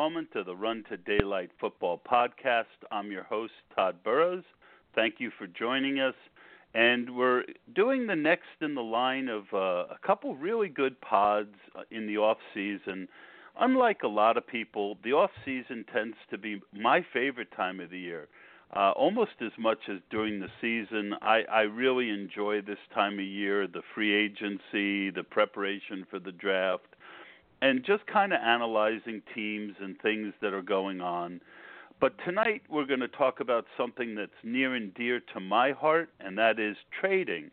Installment of the Run to Daylight Football Podcast. I'm your host, Todd Burrows. Thank you for joining us. And we're doing the next in the line of uh, a couple really good pods uh, in the off season. Unlike a lot of people, the off season tends to be my favorite time of the year. Uh, almost as much as during the season, I, I really enjoy this time of year the free agency, the preparation for the draft, and just kind of analyzing teams and things that are going on. But tonight we're going to talk about something that's near and dear to my heart, and that is trading.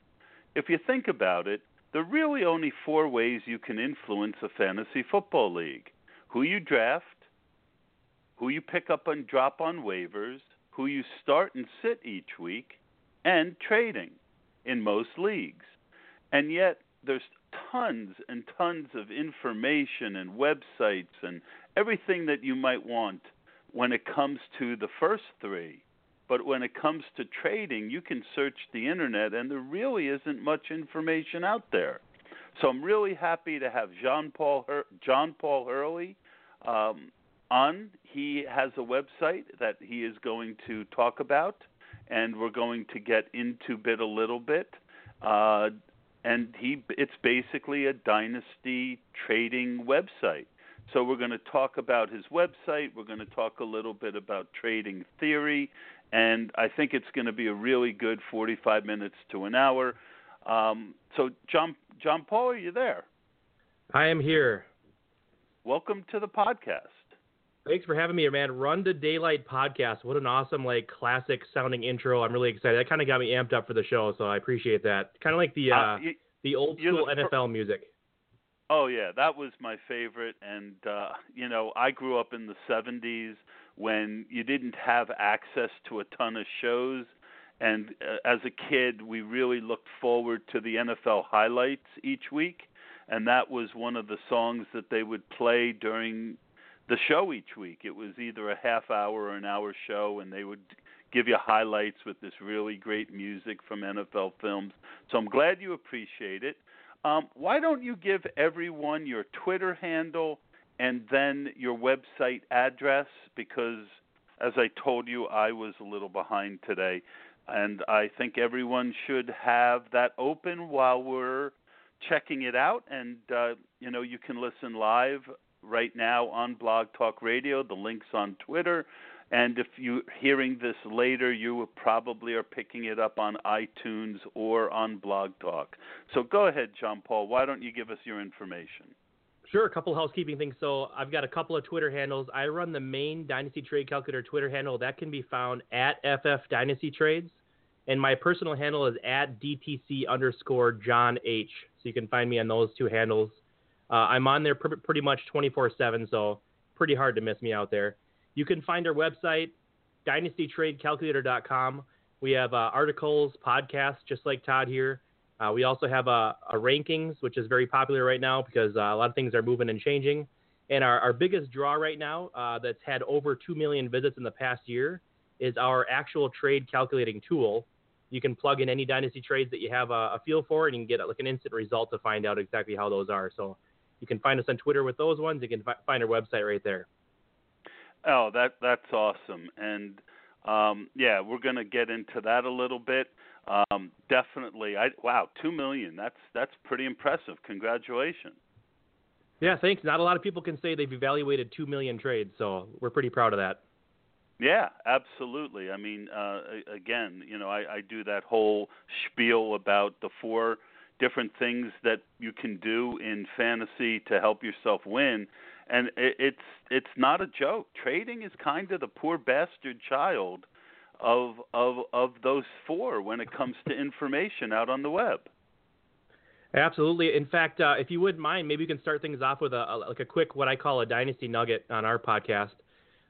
If you think about it, there are really only four ways you can influence a fantasy football league who you draft, who you pick up and drop on waivers, who you start and sit each week, and trading in most leagues. And yet, there's tons and tons of information and websites and everything that you might want when it comes to the first three. But when it comes to trading, you can search the internet, and there really isn't much information out there. So I'm really happy to have John Paul Hur- John Paul Hurley um, on. He has a website that he is going to talk about, and we're going to get into bit a little bit. Uh, and he it's basically a dynasty trading website. So we're going to talk about his website. We're going to talk a little bit about trading theory, and I think it's going to be a really good 45 minutes to an hour. Um, so John John Paul, are you there? I am here. Welcome to the podcast. Thanks for having me, man. Run to Daylight podcast. What an awesome, like, classic sounding intro. I'm really excited. That kind of got me amped up for the show, so I appreciate that. Kind of like the uh, Uh, you- the old school the NFL music. Oh yeah, that was my favorite and uh you know, I grew up in the 70s when you didn't have access to a ton of shows and uh, as a kid we really looked forward to the NFL highlights each week and that was one of the songs that they would play during the show each week. It was either a half hour or an hour show and they would give you highlights with this really great music from NFL films. So I'm glad you appreciate it. Um, why don't you give everyone your Twitter handle and then your website address? Because, as I told you, I was a little behind today, and I think everyone should have that open while we're checking it out. And uh, you know, you can listen live right now on Blog Talk Radio. The link's on Twitter. And if you're hearing this later, you probably are picking it up on iTunes or on Blog Talk. So go ahead, John Paul. Why don't you give us your information? Sure, a couple housekeeping things. So I've got a couple of Twitter handles. I run the main Dynasty Trade Calculator Twitter handle. That can be found at FF Dynasty Trades. And my personal handle is at DTC underscore John H. So you can find me on those two handles. Uh, I'm on there pr- pretty much 24 7, so pretty hard to miss me out there. You can find our website, dynastytradecalculator.com. We have uh, articles, podcasts, just like Todd here. Uh, we also have a, a, rankings, which is very popular right now because uh, a lot of things are moving and changing. And our, our biggest draw right now, uh, that's had over 2 million visits in the past year, is our actual trade calculating tool. You can plug in any dynasty trades that you have a, a feel for, and you can get like an instant result to find out exactly how those are. So you can find us on Twitter with those ones. You can fi- find our website right there. Oh, that that's awesome. And um, yeah, we're going to get into that a little bit. Um, definitely. I wow, two million. That's that's pretty impressive. Congratulations. Yeah, thanks. Not a lot of people can say they've evaluated two million trades, so we're pretty proud of that. Yeah, absolutely. I mean, uh, again, you know, I, I do that whole spiel about the four different things that you can do in fantasy to help yourself win, and it, it's it's not a joke. Trading is kind of the poor bastard child of of of those four when it comes to information out on the web. Absolutely. In fact, uh, if you wouldn't mind, maybe we can start things off with a, a like a quick what I call a dynasty nugget on our podcast.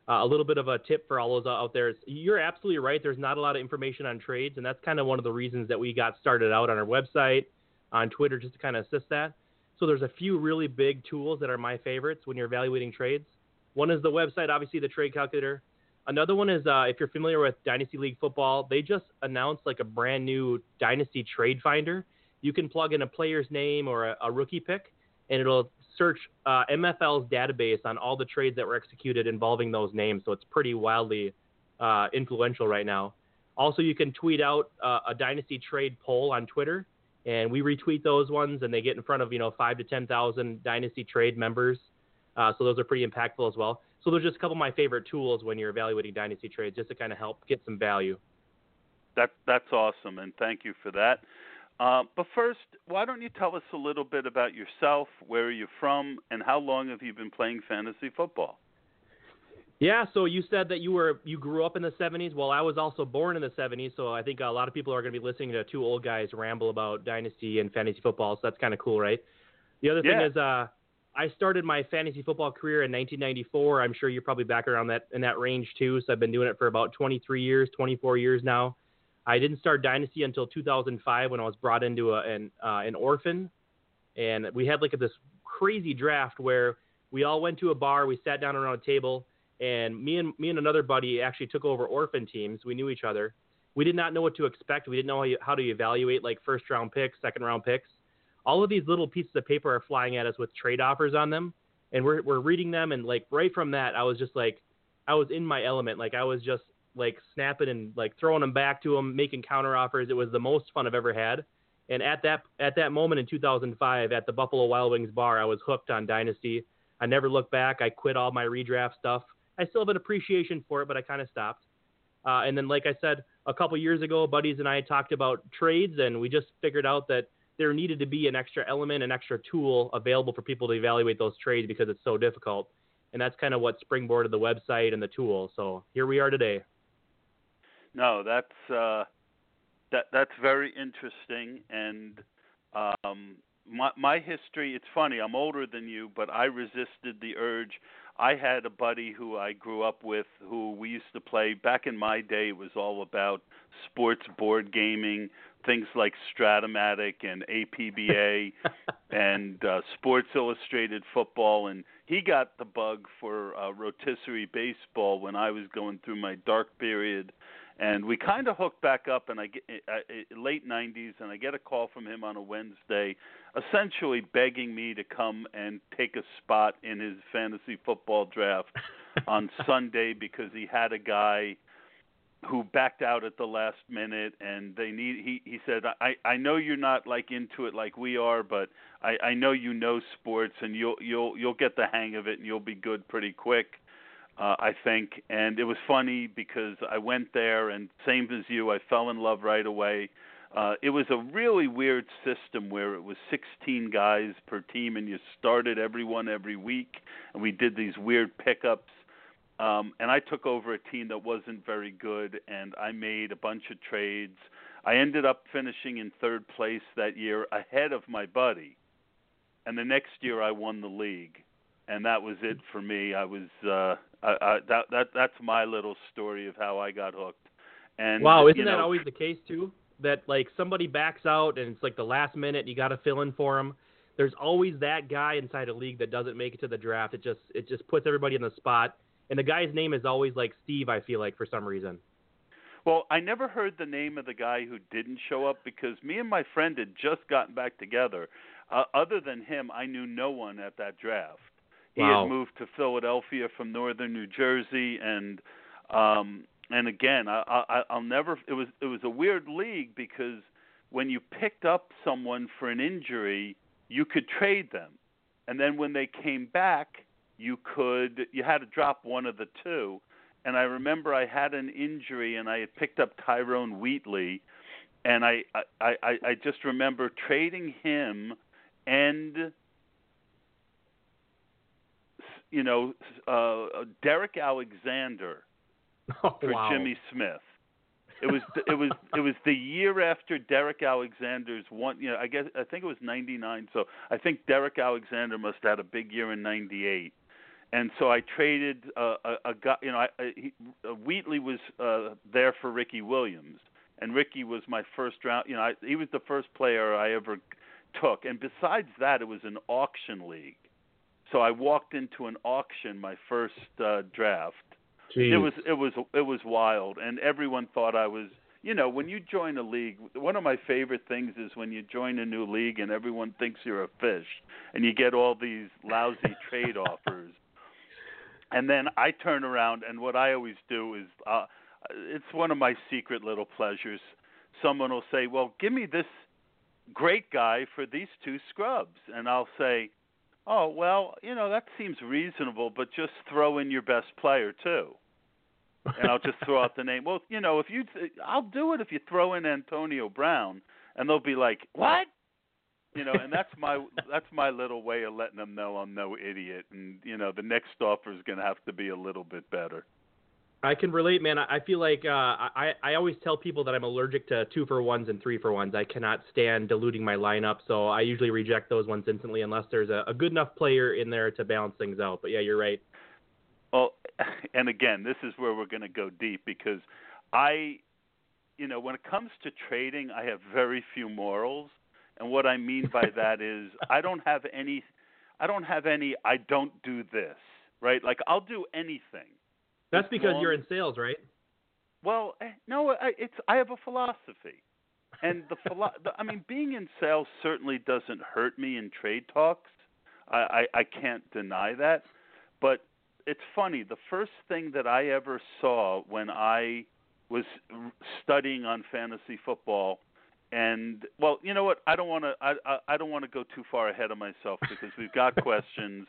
Uh, a little bit of a tip for all those out there. You're absolutely right. There's not a lot of information on trades, and that's kind of one of the reasons that we got started out on our website, on Twitter, just to kind of assist that. So there's a few really big tools that are my favorites when you're evaluating trades. One is the website, obviously the trade calculator. Another one is uh, if you're familiar with Dynasty League football, they just announced like a brand new Dynasty Trade Finder. You can plug in a player's name or a, a rookie pick, and it'll search uh, MFL's database on all the trades that were executed involving those names. So it's pretty wildly uh, influential right now. Also, you can tweet out uh, a Dynasty Trade poll on Twitter, and we retweet those ones, and they get in front of you know five to ten thousand Dynasty Trade members. Uh, so those are pretty impactful as well. So those are just a couple of my favorite tools when you're evaluating dynasty trades, just to kind of help get some value. That that's awesome, and thank you for that. Uh, but first, why don't you tell us a little bit about yourself? Where are you from, and how long have you been playing fantasy football? Yeah, so you said that you were you grew up in the 70s. Well, I was also born in the 70s, so I think a lot of people are going to be listening to two old guys ramble about dynasty and fantasy football. So that's kind of cool, right? The other yeah. thing is, uh, I started my fantasy football career in 1994. I'm sure you're probably back around that in that range too. So I've been doing it for about 23 years, 24 years now. I didn't start dynasty until 2005 when I was brought into a, an uh, an orphan, and we had like a, this crazy draft where we all went to a bar, we sat down around a table, and me and me and another buddy actually took over orphan teams. We knew each other. We did not know what to expect. We didn't know how, you, how to evaluate like first round picks, second round picks all of these little pieces of paper are flying at us with trade offers on them, and we're we're reading them, and like right from that, I was just like, I was in my element, like I was just like snapping and like throwing them back to them, making counter offers. It was the most fun I've ever had. And at that at that moment in 2005, at the Buffalo Wild Wings bar, I was hooked on Dynasty. I never looked back. I quit all my redraft stuff. I still have an appreciation for it, but I kind of stopped. Uh, and then, like I said, a couple years ago, buddies and I talked about trades, and we just figured out that there needed to be an extra element, an extra tool available for people to evaluate those trades because it's so difficult. And that's kind of what springboarded the website and the tool. So here we are today. No, that's uh, that that's very interesting. And um, my my history. It's funny. I'm older than you, but I resisted the urge. I had a buddy who I grew up with who we used to play back in my day. It was all about sports board gaming things like Stratomatic and APBA and uh, Sports Illustrated football, and he got the bug for uh, rotisserie baseball when I was going through my dark period, and we kind of hooked back up. And I get uh, uh, late '90s, and I get a call from him on a Wednesday, essentially begging me to come and take a spot in his fantasy football draft on Sunday because he had a guy who backed out at the last minute and they need he he said i i know you're not like into it like we are but i i know you know sports and you'll you'll you'll get the hang of it and you'll be good pretty quick uh i think and it was funny because i went there and same as you i fell in love right away uh it was a really weird system where it was 16 guys per team and you started everyone every week and we did these weird pickups um, and I took over a team that wasn't very good, and I made a bunch of trades. I ended up finishing in third place that year, ahead of my buddy. And the next year, I won the league, and that was it for me. I was uh, I, I, that that that's my little story of how I got hooked. And wow, isn't you know, that always the case too? That like somebody backs out, and it's like the last minute, you got to fill in for them. There's always that guy inside a league that doesn't make it to the draft. It just it just puts everybody in the spot and the guy's name is always like Steve. I feel like for some reason. Well, I never heard the name of the guy who didn't show up because me and my friend had just gotten back together. Uh, other than him, I knew no one at that draft. He wow. had moved to Philadelphia from northern New Jersey, and um, and again, I, I, I'll never. It was it was a weird league because when you picked up someone for an injury, you could trade them, and then when they came back, you could you had to drop one of the two and I remember I had an injury, and I had picked up Tyrone Wheatley, and I I I, I just remember trading him and you know uh Derrick Alexander Oh, for wow. Jimmy Smith. It was it was it was the year after Derrick Alexander's one. You know, I guess I think it was '99. So I think Derrick Alexander must have had a big year in '98. And so I traded uh, a, a guy. You know, I, I, he, uh, Wheatley was uh, there for Ricky Williams, and Ricky was my first round. You know, I, he was the first player I ever took. And besides that, it was an auction league. So I walked into an auction my first uh, draft Jeez. it was it was it was wild, and everyone thought I was. You know, when you join a league, one of my favorite things is when you join a new league and everyone thinks you're a fish, and you get all these lousy trade offers, and then I turn around and what I always do is, uh, it's one of my secret little pleasures. Someone will say, "Well, give me this great guy for these two scrubs," and I'll say, Oh well, you know that seems reasonable, but just throw in your best player too, and I'll just throw out the name. Well, you know, if you, I'll do it if you throw in Antonio Brown, and they'll be like, "What?" You know, and that's my that's my little way of letting them know I'm no idiot, and you know the next offer is going to have to be a little bit better. I can relate, man. I I feel like uh, I I always tell people that I'm allergic to two for ones and three for ones. I cannot stand diluting my lineup, so I usually reject those ones instantly unless there's a, a good enough player in there to balance things out. But yeah, you're right. Well, and again, this is where we're going to go deep because I, you know, when it comes to trading, I have very few morals, and what I mean by that is I don't have any, I don't have any. I don't do this, right? Like I'll do anything. That's because long- you're in sales, right? Well, eh, no, it's I have a philosophy, and the, philo- the I mean, being in sales certainly doesn't hurt me in trade talks. I, I I can't deny that, but it's funny. The first thing that I ever saw when I was studying on fantasy football, and well, you know what? I don't want to. I, I I don't want to go too far ahead of myself because we've got questions.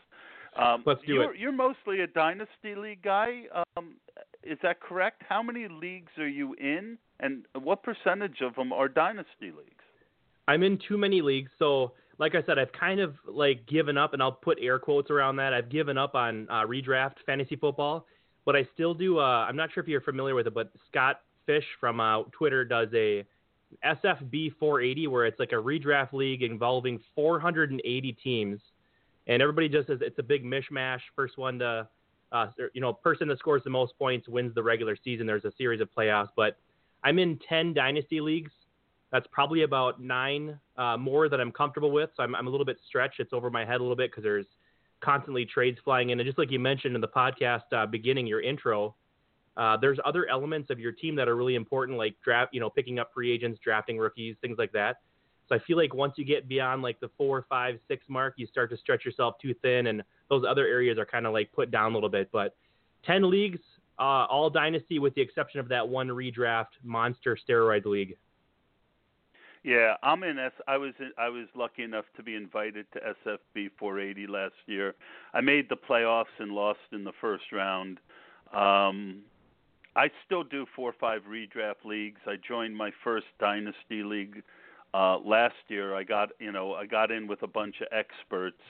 Um, Let's do you're, it. You're mostly a dynasty league guy. Um, is that correct? How many leagues are you in, and what percentage of them are dynasty leagues? I'm in too many leagues, so like I said, I've kind of like given up, and I'll put air quotes around that. I've given up on uh, redraft fantasy football, but I still do. Uh, I'm not sure if you're familiar with it, but Scott Fish from uh, Twitter does a SFB 480 where it's like a redraft league involving 480 teams, and everybody just says it's a big mishmash. First one to, uh, you know, person that scores the most points wins the regular season. There's a series of playoffs, but I'm in 10 dynasty leagues. That's probably about nine uh, more that I'm comfortable with. So I'm, I'm a little bit stretched. It's over my head a little bit because there's constantly trades flying in. And just like you mentioned in the podcast uh, beginning, your intro, uh, there's other elements of your team that are really important, like draft, you know, picking up free agents, drafting rookies, things like that. So I feel like once you get beyond like the four, five, six mark, you start to stretch yourself too thin, and those other areas are kind of like put down a little bit. But ten leagues, uh, all dynasty, with the exception of that one redraft monster steroid league. Yeah, I'm in S. I was in, I was lucky enough to be invited to SFB 480 last year. I made the playoffs and lost in the first round. Um, I still do four or five redraft leagues. I joined my first dynasty league uh, last year. I got you know I got in with a bunch of experts,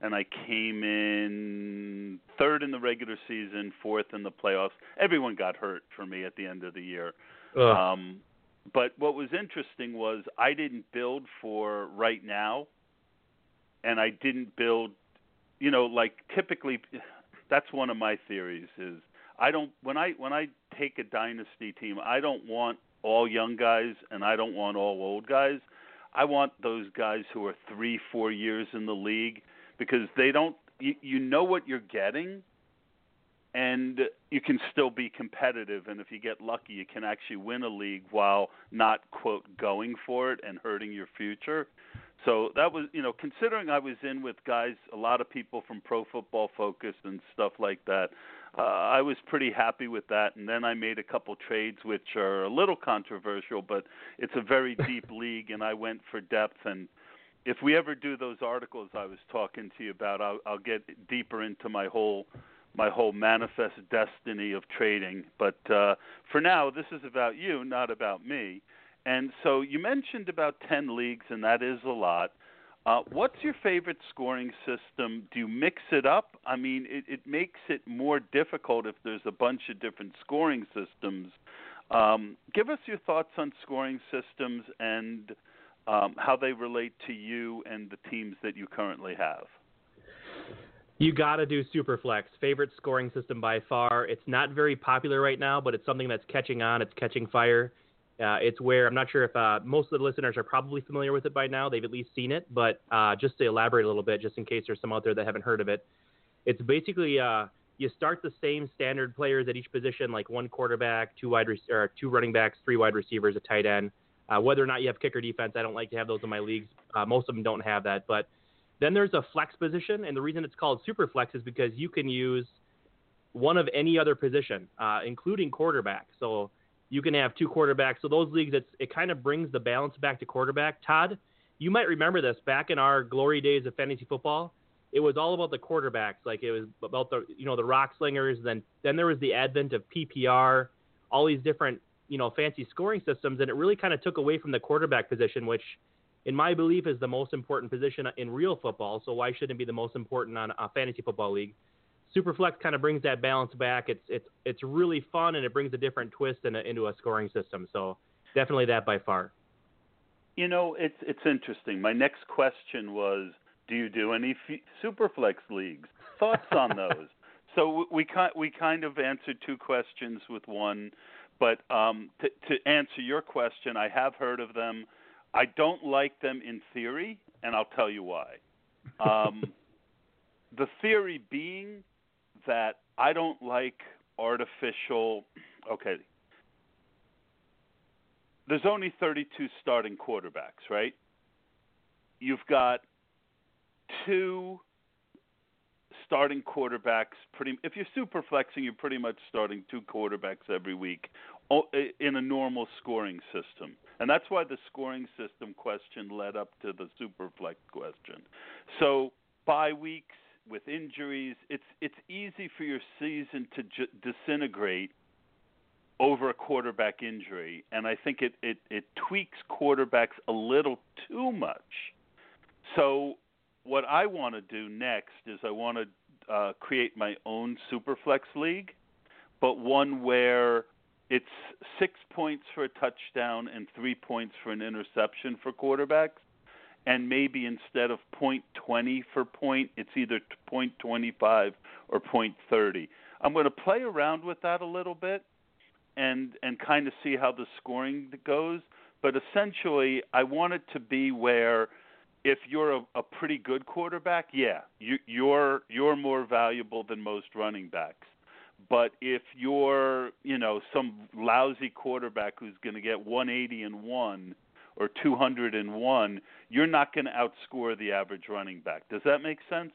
and I came in third in the regular season, fourth in the playoffs. Everyone got hurt for me at the end of the year. Um, but what was interesting was I didn't build for right now, and I didn't build, you know, like typically, that's one of my theories is I don't when I when I take a dynasty team, I don't want all young guys and I don't want all old guys. I want those guys who are three, four years in the league because they don't. You, you know what you're getting, and you can still be competitive. And if you get lucky, you can actually win a league while not quote going for it and hurting your future. So that was, you know, considering I was in with guys, a lot of people from Pro Football Focus and stuff like that. Uh, I was pretty happy with that, and then I made a couple trades which are a little controversial, but it's a very deep league, and I went for depth. And if we ever do those articles I was talking to you about, I'll, I'll get deeper into my whole my whole manifest destiny of trading. But uh, for now, this is about you, not about me. And so you mentioned about 10 leagues, and that is a lot. Uh, what's your favorite scoring system? Do you mix it up? I mean, it, it makes it more difficult if there's a bunch of different scoring systems. Um, give us your thoughts on scoring systems and um, how they relate to you and the teams that you currently have. You got to do Superflex. Favorite scoring system by far. It's not very popular right now, but it's something that's catching on. It's catching fire. Uh, it's where I'm not sure if uh, most of the listeners are probably familiar with it by now. They've at least seen it, but uh, just to elaborate a little bit, just in case there's some out there that haven't heard of it, it's basically uh, you start the same standard players at each position, like one quarterback, two wide re- or two running backs, three wide receivers, a tight end. Uh, whether or not you have kicker defense, I don't like to have those in my leagues. Uh, most of them don't have that, but then there's a flex position, and the reason it's called super flex is because you can use one of any other position, uh, including quarterback. So you can have two quarterbacks. So those leagues, it kind of brings the balance back to quarterback. Todd, you might remember this back in our glory days of fantasy football. It was all about the quarterbacks. Like it was about the you know the rock slingers. Then then there was the advent of PPR, all these different you know fancy scoring systems, and it really kind of took away from the quarterback position, which in my belief, is the most important position in real football. So why shouldn't it be the most important on a fantasy football league? Superflex kind of brings that balance back. It's it's it's really fun and it brings a different twist in a, into a scoring system. So definitely that by far. You know, it's it's interesting. My next question was, do you do any f- Superflex leagues? Thoughts on those? so we we, we kind of answered two questions with one, but um, to, to answer your question, I have heard of them. I don't like them in theory, and I'll tell you why. Um, the theory being that I don't like artificial. Okay. There's only 32 starting quarterbacks, right? You've got two starting quarterbacks pretty if you're super flexing you're pretty much starting two quarterbacks every week in a normal scoring system and that's why the scoring system question led up to the superflex question. So bye weeks with injuries, it's it's easy for your season to j- disintegrate over a quarterback injury, and I think it, it it tweaks quarterbacks a little too much. So what I want to do next is I want to uh, create my own superflex league, but one where it's six points for a touchdown and three points for an interception for quarterbacks. And maybe instead of point twenty for point, it's either point twenty five or point thirty. I'm going to play around with that a little bit and and kind of see how the scoring goes. But essentially, I want it to be where if you're a, a pretty good quarterback, yeah, you, you're you're more valuable than most running backs. But if you're, you know, some lousy quarterback who's going to get 180 and one or 201, you're not going to outscore the average running back. Does that make sense?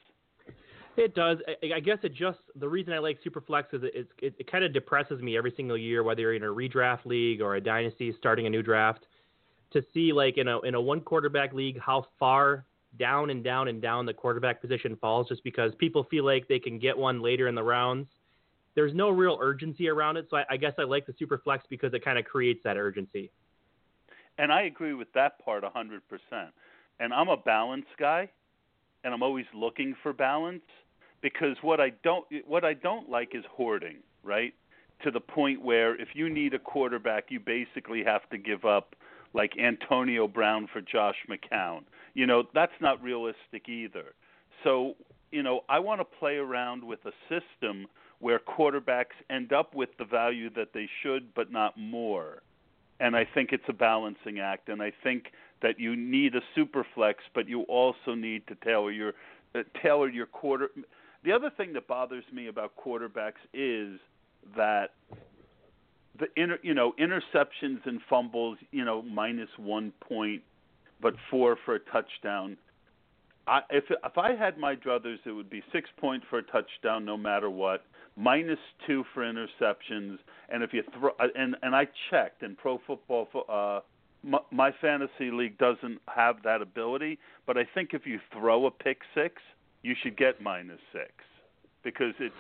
It does. I, I guess it just the reason I like Superflex is it, it, it kind of depresses me every single year, whether you're in a redraft league or a dynasty starting a new draft, to see like in a in a one quarterback league how far down and down and down the quarterback position falls, just because people feel like they can get one later in the rounds there's no real urgency around it. So I, I guess I like the super flex because it kind of creates that urgency. And I agree with that part 100%. And I'm a balance guy, and I'm always looking for balance because what I don't what I don't like is hoarding, right? To the point where if you need a quarterback, you basically have to give up like Antonio Brown for Josh McCown. You know, that's not realistic either. So, you know, I want to play around with a system where quarterbacks end up with the value that they should, but not more. And I think it's a balancing act. And I think that you need a super flex, but you also need to tailor your uh, tailor your quarter. The other thing that bothers me about quarterbacks is that the inter, you know interceptions and fumbles, you know, minus one point, but four for a touchdown. I, if if I had my druthers, it would be six points for a touchdown, no matter what, minus two for interceptions, and if you throw uh, and and I checked in pro football. Uh, my, my fantasy league doesn't have that ability, but I think if you throw a pick six, you should get minus six because it's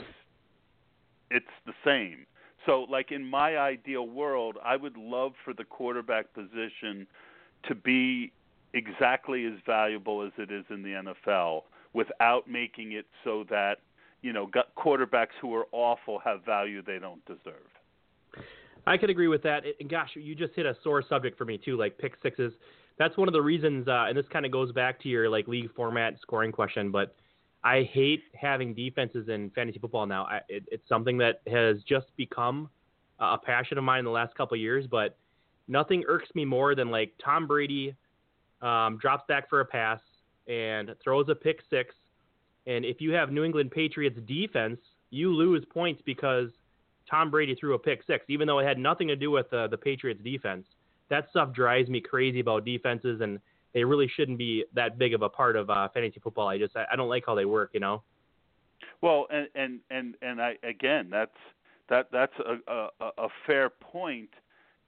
it's the same. So, like in my ideal world, I would love for the quarterback position to be exactly as valuable as it is in the NFL without making it so that you know quarterbacks who are awful have value they don't deserve. I could agree with that. And gosh, you just hit a sore subject for me too, like pick sixes. That's one of the reasons, uh, and this kind of goes back to your like league format scoring question. But I hate having defenses in fantasy football now. I, it, it's something that has just become a passion of mine in the last couple of years. But nothing irks me more than like Tom Brady um, drops back for a pass and throws a pick six. And if you have New England Patriots defense, you lose points because Tom Brady threw a pick six, even though it had nothing to do with uh, the Patriots defense. That stuff drives me crazy about defenses, and they really shouldn't be that big of a part of uh, fantasy football. I just I, I don't like how they work, you know. Well, and and and and I again, that's that that's a, a, a fair point,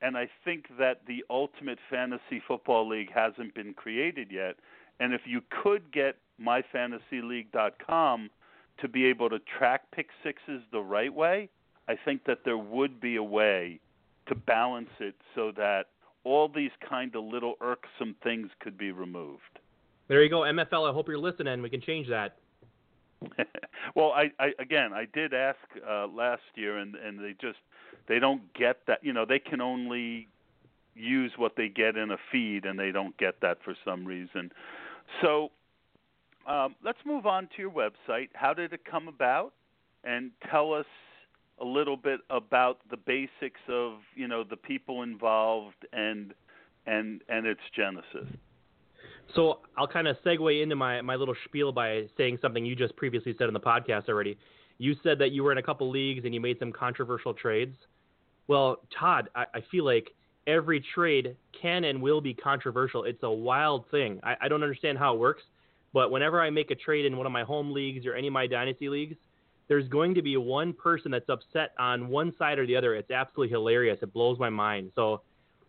and I think that the ultimate fantasy football league hasn't been created yet. And if you could get myfantasyleague.com to be able to track pick sixes the right way, I think that there would be a way to balance it so that all these kind of little irksome things could be removed. There you go, MFL. I hope you're listening. We can change that. well, I, I again, I did ask uh, last year, and and they just they don't get that. You know, they can only use what they get in a feed, and they don't get that for some reason. So um, let's move on to your website. How did it come about? And tell us a little bit about the basics of you know the people involved and and and its genesis. So I'll kind of segue into my, my little spiel by saying something you just previously said in the podcast already. You said that you were in a couple leagues and you made some controversial trades. Well, Todd, I, I feel like every trade can and will be controversial. It's a wild thing. I, I don't understand how it works, but whenever I make a trade in one of my home leagues or any of my dynasty leagues, there's going to be one person that's upset on one side or the other. It's absolutely hilarious. It blows my mind. So,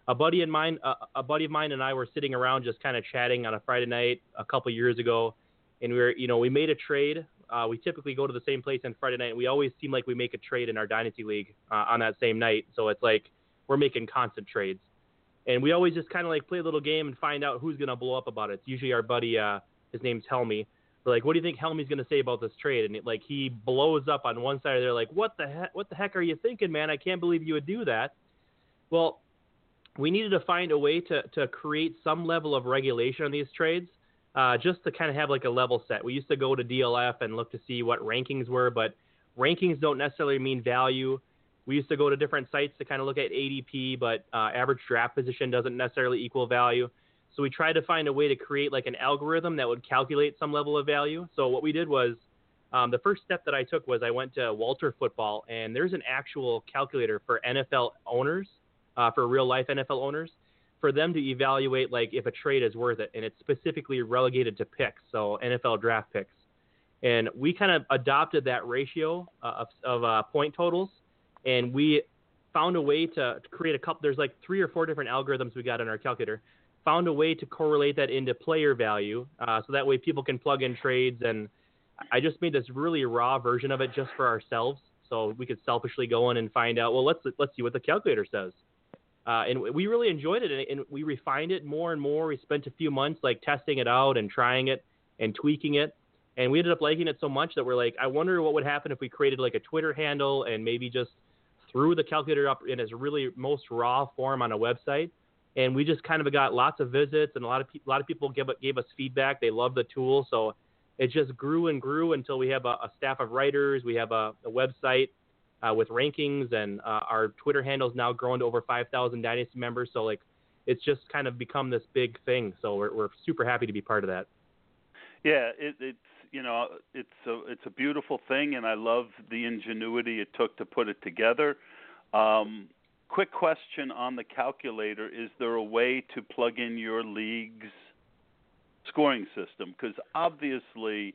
a buddy of mine, uh, a buddy of mine, and I were sitting around just kind of chatting on a Friday night a couple years ago, and we were, you know, we made a trade. Uh, we typically go to the same place on Friday night. And we always seem like we make a trade in our dynasty league uh, on that same night. So it's like we're making constant trades, and we always just kind of like play a little game and find out who's gonna blow up about it. It's usually our buddy. Uh, his name's Helmy like, what do you think Helmy's going to say about this trade? And it, like he blows up on one side. They're like, what the heck? What the heck are you thinking, man? I can't believe you would do that. Well, we needed to find a way to to create some level of regulation on these trades, uh, just to kind of have like a level set. We used to go to DLF and look to see what rankings were, but rankings don't necessarily mean value. We used to go to different sites to kind of look at ADP, but uh, average draft position doesn't necessarily equal value. So we tried to find a way to create like an algorithm that would calculate some level of value. So what we did was um, the first step that I took was I went to Walter Football, and there's an actual calculator for NFL owners, uh, for real life NFL owners, for them to evaluate like if a trade is worth it, and it's specifically relegated to picks, so NFL draft picks. And we kind of adopted that ratio uh, of, of uh, point totals, and we found a way to, to create a couple. There's like three or four different algorithms we got in our calculator found a way to correlate that into player value, uh, so that way people can plug in trades. And I just made this really raw version of it just for ourselves, so we could selfishly go in and find out. Well, let's let's see what the calculator says. Uh, and we really enjoyed it, and, and we refined it more and more. We spent a few months like testing it out and trying it and tweaking it, and we ended up liking it so much that we're like, I wonder what would happen if we created like a Twitter handle and maybe just threw the calculator up in its really most raw form on a website and we just kind of got lots of visits and a lot of pe- a lot of people gave gave us feedback. They love the tool, so it just grew and grew until we have a, a staff of writers. We have a, a website uh, with rankings, and uh, our Twitter handle is now grown to over 5,000 Dynasty members. So like, it's just kind of become this big thing. So we're we're super happy to be part of that. Yeah, it, it's you know it's a it's a beautiful thing, and I love the ingenuity it took to put it together. Um, quick question on the calculator. Is there a way to plug in your league's scoring system? Because obviously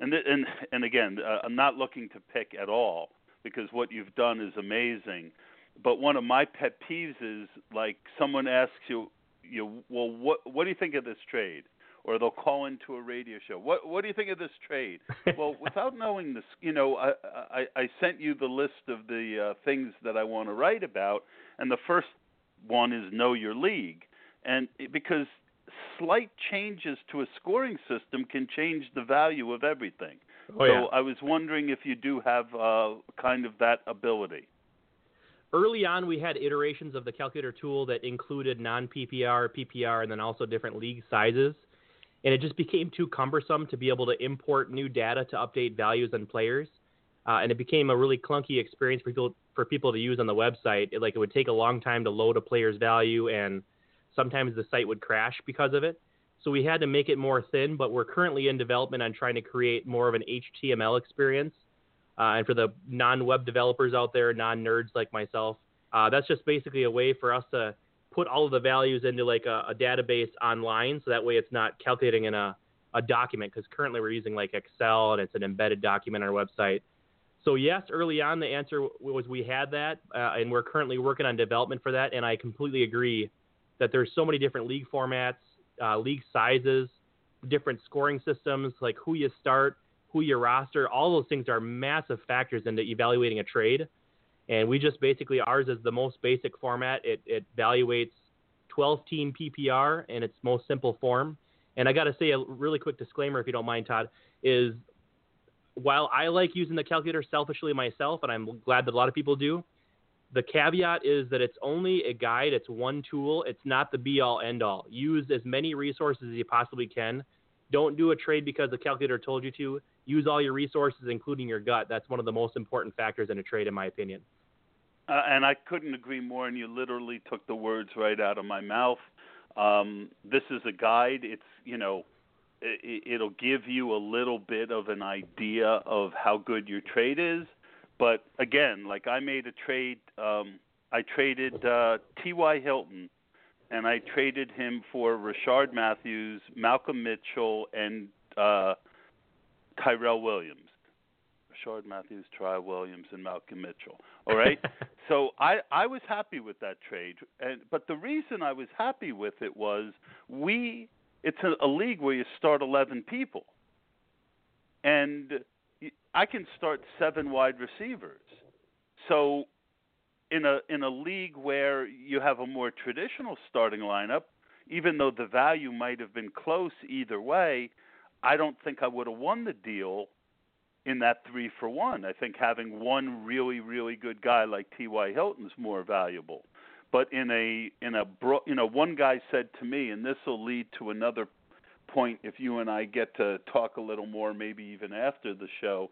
and and and again uh, I'm not looking to pick at all because what you've done is amazing. But one of my pet peeves is like someone asks you you well what what do you think of this trade or they'll call into a radio show. What what do you think of this trade? well, without knowing this, you know, I, I I sent you the list of the uh, things that I want to write about, and the first one is know your league, and because slight changes to a scoring system can change the value of everything. Oh, so yeah. I was wondering if you do have uh, kind of that ability. Early on, we had iterations of the calculator tool that included non PPR, PPR, and then also different league sizes. And it just became too cumbersome to be able to import new data to update values and players. Uh, and it became a really clunky experience for people for people to use on the website. It, like it would take a long time to load a player's value, and sometimes the site would crash because of it. So we had to make it more thin. But we're currently in development on trying to create more of an HTML experience. Uh, and for the non-web developers out there, non-nerds like myself, uh, that's just basically a way for us to put all of the values into like a, a database online, so that way it's not calculating in a, a document. Because currently we're using like Excel and it's an embedded document on our website. So yes, early on the answer was we had that, uh, and we're currently working on development for that. And I completely agree that there's so many different league formats, uh, league sizes, different scoring systems, like who you start, who you roster. All those things are massive factors into evaluating a trade. And we just basically ours is the most basic format. It it evaluates 12 team PPR in its most simple form. And I got to say a really quick disclaimer, if you don't mind, Todd, is while I like using the calculator selfishly myself, and I'm glad that a lot of people do, the caveat is that it's only a guide. It's one tool. It's not the be all end all. Use as many resources as you possibly can. Don't do a trade because the calculator told you to. Use all your resources, including your gut. That's one of the most important factors in a trade, in my opinion. Uh, and I couldn't agree more. And you literally took the words right out of my mouth. Um, this is a guide. It's you know, it, it'll give you a little bit of an idea of how good your trade is. But again, like I made a trade. Um, I traded uh, T.Y. Hilton, and I traded him for Rishard Matthews, Malcolm Mitchell, and uh, Tyrell Williams. Rishard Matthews, Tyrell Williams, and Malcolm Mitchell. All right. so I I was happy with that trade, and but the reason I was happy with it was we it's a, a league where you start eleven people, and I can start seven wide receivers. So in a in a league where you have a more traditional starting lineup, even though the value might have been close either way, I don't think I would have won the deal in that three for one. I think having one really really good guy like T.Y. Hilton is more valuable. But in a in a bro, you know one guy said to me, and this will lead to another point if you and I get to talk a little more, maybe even after the show.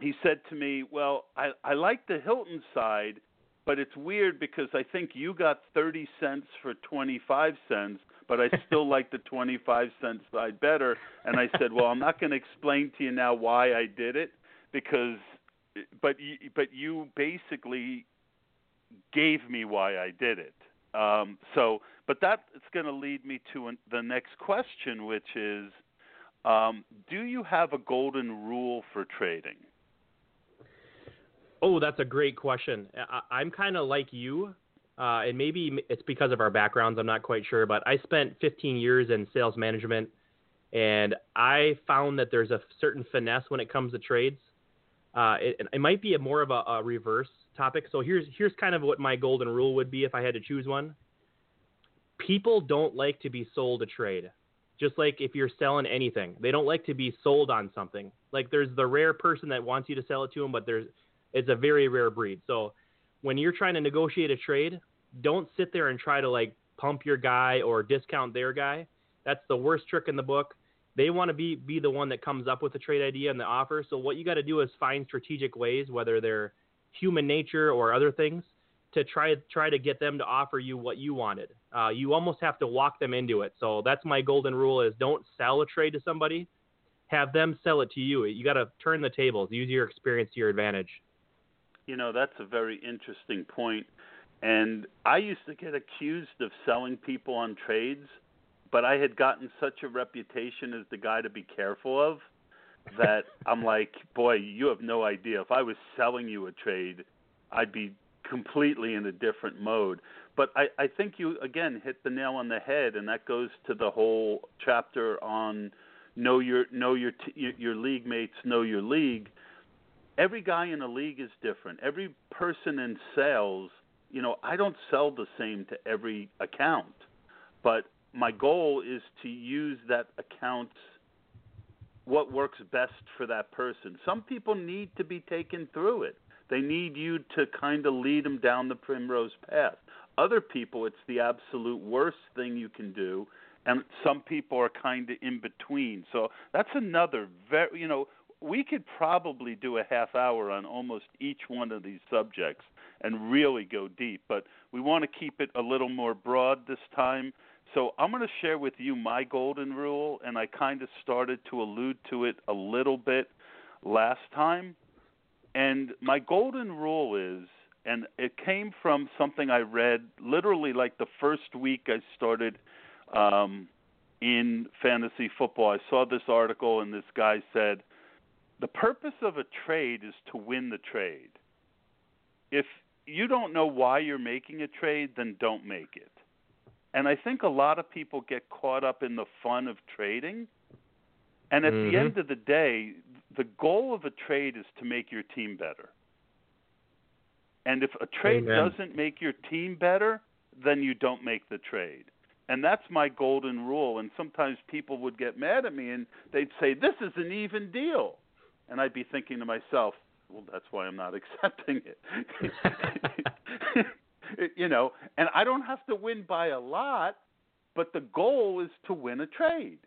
He said to me, "Well, I I like the Hilton side." But it's weird because I think you got 30 cents for 25 cents, but I still like the 25 cent side better. And I said, "Well, I'm not going to explain to you now why I did it because but you, but you basically gave me why I did it. Um, so, but that's going to lead me to an, the next question, which is, um, do you have a golden rule for trading? Oh, that's a great question. I, I'm kind of like you, uh, and maybe it's because of our backgrounds. I'm not quite sure, but I spent 15 years in sales management, and I found that there's a certain finesse when it comes to trades. Uh, it, it might be a more of a, a reverse topic. So here's here's kind of what my golden rule would be if I had to choose one. People don't like to be sold a trade. Just like if you're selling anything, they don't like to be sold on something. Like there's the rare person that wants you to sell it to them, but there's it's a very rare breed. So when you're trying to negotiate a trade, don't sit there and try to like pump your guy or discount their guy. That's the worst trick in the book. They want to be be the one that comes up with the trade idea and the offer. So what you got to do is find strategic ways, whether they're human nature or other things, to try try to get them to offer you what you wanted. Uh, you almost have to walk them into it. So that's my golden rule: is don't sell a trade to somebody, have them sell it to you. You got to turn the tables, use your experience to your advantage. You know, that's a very interesting point. And I used to get accused of selling people on trades, but I had gotten such a reputation as the guy to be careful of that I'm like, boy, you have no idea. If I was selling you a trade, I'd be completely in a different mode. But I, I think you again hit the nail on the head, and that goes to the whole chapter on know your know your t- your, your league mates, know your league. Every guy in a league is different. Every person in sales, you know, I don't sell the same to every account, but my goal is to use that account what works best for that person. Some people need to be taken through it. They need you to kind of lead them down the primrose path. Other people, it's the absolute worst thing you can do, and some people are kind of in between. So that's another very, you know, we could probably do a half hour on almost each one of these subjects and really go deep, but we want to keep it a little more broad this time. So I'm going to share with you my golden rule, and I kind of started to allude to it a little bit last time. And my golden rule is, and it came from something I read literally like the first week I started um, in fantasy football. I saw this article, and this guy said, The purpose of a trade is to win the trade. If you don't know why you're making a trade, then don't make it. And I think a lot of people get caught up in the fun of trading. And at Mhm. the end of the day, the goal of a trade is to make your team better. And if a trade Amen. doesn't make your team better, then you don't make the trade. And that's my golden rule. And sometimes people would get mad at me and they'd say, This is an even deal. And I'd be thinking to myself, Well, that's why I'm not accepting it. you know, and I don't have to win by a lot, but the goal is to win a trade.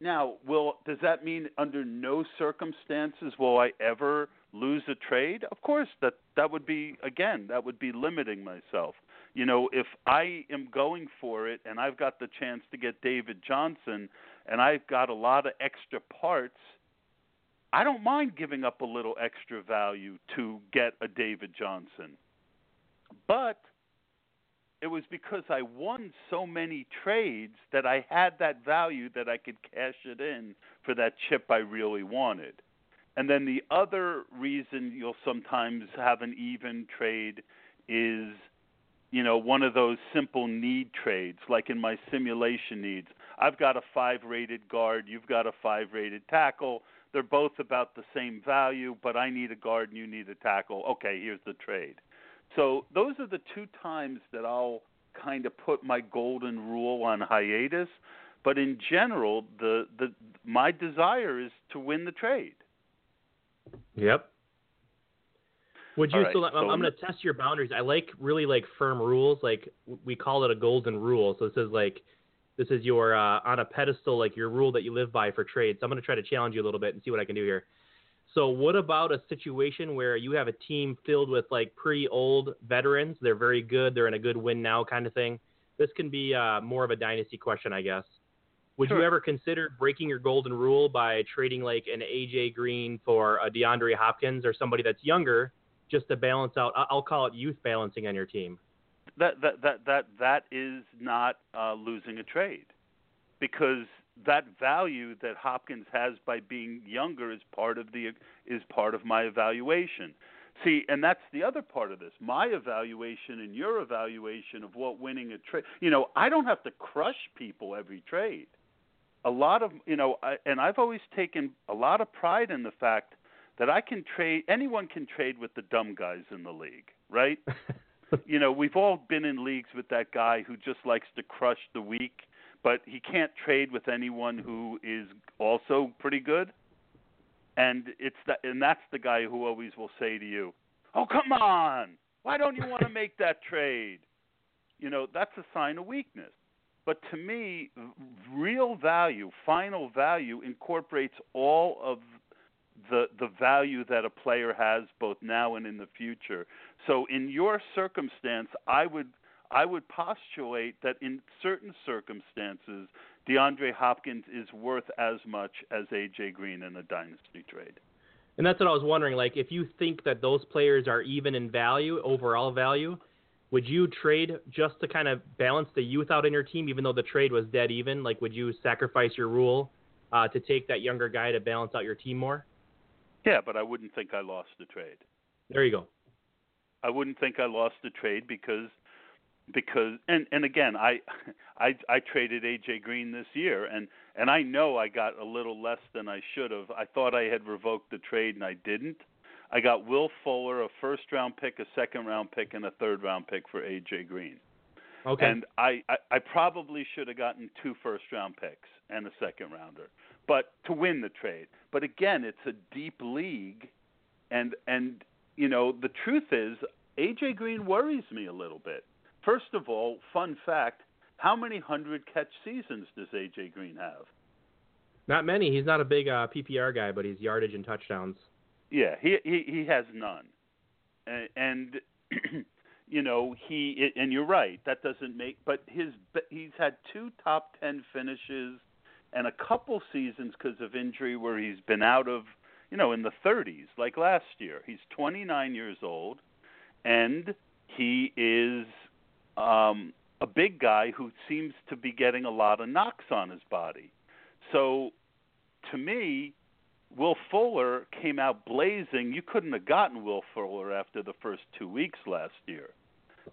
Now, will does that mean under no circumstances will I ever lose a trade? Of course, that that would be again, that would be limiting myself. You know, if I am going for it and I've got the chance to get David Johnson and I've got a lot of extra parts, I don't mind giving up a little extra value to get a David Johnson. But it was because I won so many trades that I had that value that I could cash it in for that chip I really wanted. And then the other reason you'll sometimes have an even trade is, you know, one of those simple need trades, like in my simulation needs. I've got a five rated guard, you've got a five rated tackle. They're both about the same value, but I need a guard and you need a tackle. Okay, here's the trade. So those are the two times that I'll kind of put my golden rule on hiatus. But in general, the the my desire is to win the trade. Yep. Would you? Right, so I'm, I'm going to test your boundaries. I like really like firm rules. Like we call it a golden rule. So this is like this is your uh, on a pedestal, like your rule that you live by for trades. So I'm going to try to challenge you a little bit and see what I can do here. So what about a situation where you have a team filled with like pretty old veterans? They're very good. They're in a good win now kind of thing. This can be uh, more of a dynasty question, I guess. Would you ever consider breaking your golden rule by trading like an AJ Green for a DeAndre Hopkins or somebody that's younger, just to balance out? I'll call it youth balancing on your team. That that that that that is not uh, losing a trade, because that value that Hopkins has by being younger is part of the is part of my evaluation. See, and that's the other part of this. My evaluation and your evaluation of what winning a trade. You know, I don't have to crush people every trade. A lot of you know, I, and I've always taken a lot of pride in the fact that I can trade. Anyone can trade with the dumb guys in the league, right? you know, we've all been in leagues with that guy who just likes to crush the weak, but he can't trade with anyone who is also pretty good. And it's that, and that's the guy who always will say to you, "Oh, come on! Why don't you want to make that trade?" You know, that's a sign of weakness. But to me, real value, final value, incorporates all of the the value that a player has both now and in the future. So in your circumstance, I would I would postulate that in certain circumstances, DeAndre Hopkins is worth as much as AJ Green in a dynasty trade. And that's what I was wondering. Like, if you think that those players are even in value, overall value, would you trade just to kind of balance the youth out in your team, even though the trade was dead even? Like, would you sacrifice your rule uh, to take that younger guy to balance out your team more? Yeah, but I wouldn't think I lost the trade. There you go. I wouldn't think I lost the trade because because and and again I I I traded AJ Green this year and and I know I got a little less than I should have. I thought I had revoked the trade and I didn't. I got Will Fuller, a first round pick, a second round pick, and a third round pick for AJ Green. Okay. And I, I, I probably should have gotten two first round picks and a second rounder, but to win the trade. But again, it's a deep league, and and you know the truth is AJ Green worries me a little bit. First of all, fun fact: how many hundred catch seasons does AJ Green have? Not many. He's not a big uh, PPR guy, but he's yardage and touchdowns. Yeah, he he he has none, and, and you know he and you're right. That doesn't make. But his he's had two top ten finishes, and a couple seasons because of injury where he's been out of you know in the 30s, like last year. He's 29 years old, and he is um, a big guy who seems to be getting a lot of knocks on his body. So, to me, Will Fuller came out blazing. You couldn't have gotten Will Fuller after the first two weeks last year.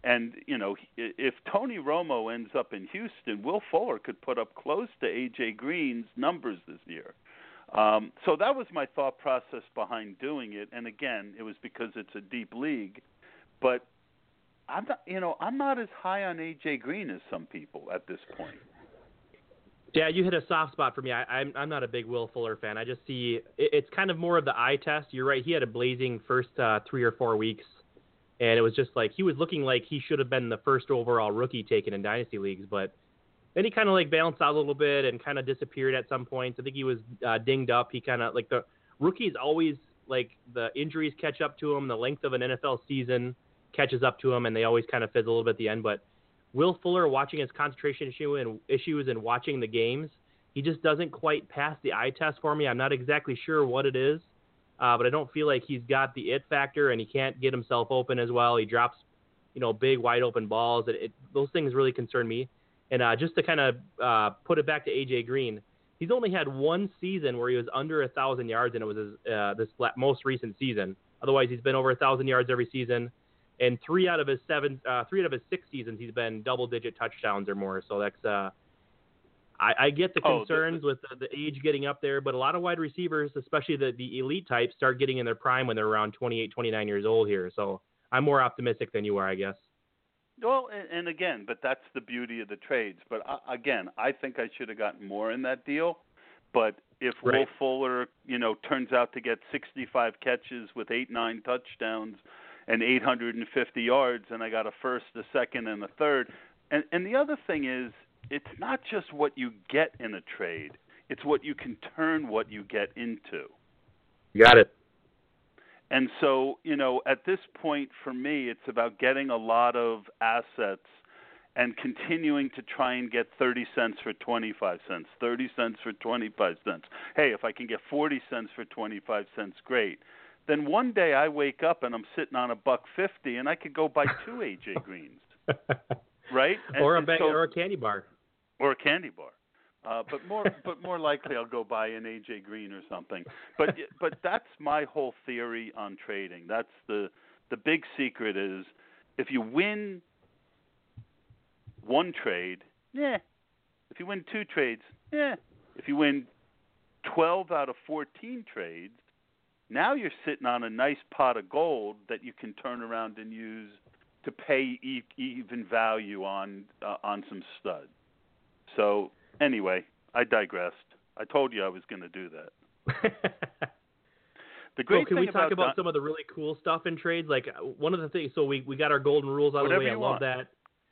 And you know, if Tony Romo ends up in Houston, Will Fuller could put up close to AJ Green's numbers this year. Um, so that was my thought process behind doing it. And again, it was because it's a deep league. But I'm not, you know, I'm not as high on AJ Green as some people at this point. Yeah, you hit a soft spot for me. I, I'm I'm not a big Will Fuller fan. I just see it, it's kind of more of the eye test. You're right. He had a blazing first uh, three or four weeks, and it was just like he was looking like he should have been the first overall rookie taken in dynasty leagues, but then he kind of like balanced out a little bit and kind of disappeared at some points. I think he was uh, dinged up. He kind of like the rookies always like the injuries catch up to him. The length of an NFL season catches up to him, and they always kind of fizzle a little bit at the end. But Will Fuller, watching his concentration issue and issues and watching the games, he just doesn't quite pass the eye test for me. I'm not exactly sure what it is, uh, but I don't feel like he's got the it factor, and he can't get himself open as well. He drops, you know, big wide open balls. It, it, those things really concern me. And uh, just to kind of uh, put it back to AJ Green, he's only had one season where he was under a thousand yards, and it was his, uh, this most recent season. Otherwise, he's been over a thousand yards every season and three out of his seven, uh, three out of his six seasons, he's been double-digit touchdowns or more. So that's, uh, I, I get the concerns oh, the, with the, the, age getting up there, but a lot of wide receivers, especially the the elite types, start getting in their prime when they're around 28, 29 years old here. So I'm more optimistic than you are, I guess. Well, and, and again, but that's the beauty of the trades. But uh, again, I think I should have gotten more in that deal. But if right. Will Fuller, you know, turns out to get 65 catches with eight, nine touchdowns and 850 yards, and I got a first, a second, and a third. And and the other thing is, it's not just what you get in a trade; it's what you can turn what you get into. got it. And so, you know, at this point for me, it's about getting a lot of assets and continuing to try and get 30 cents for 25 cents, 30 cents for 25 cents. Hey, if I can get 40 cents for 25 cents, great. Then one day I wake up and I'm sitting on a buck fifty, and I could go buy two AJ Greens, right? And, or a bag, so, or a candy bar, or a candy bar. Uh, but more, but more likely, I'll go buy an AJ Green or something. But but that's my whole theory on trading. That's the the big secret is if you win one trade, yeah. If you win two trades, yeah. If you win twelve out of fourteen trades, now you're sitting on a nice pot of gold that you can turn around and use to pay e- even value on uh, on some stud. So anyway, I digressed. I told you I was going to do that. the great so can we talk about Don- some of the really cool stuff in trades? Like uh, one of the things. So we we got our golden rules out of the way. I love want. that.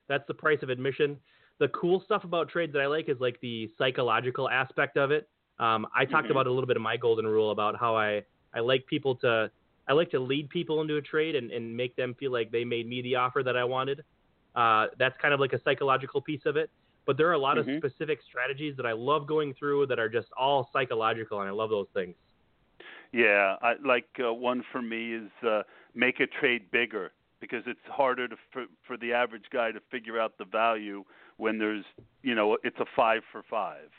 That's the price of admission. The cool stuff about trades that I like is like the psychological aspect of it. Um, I talked Mhm. about a little bit of my golden rule about how I I like people to I like to lead people into a trade and, and make them feel like they made me the offer that I wanted. Uh, that's kind of like a psychological piece of it. But there are a lot Mhm. of specific strategies that I love going through that are just all psychological, and I love those things. Yeah, I, like uh, one for me is uh, make a trade bigger because it's harder to for, for the average guy to figure out the value when there's you know it's a five for five,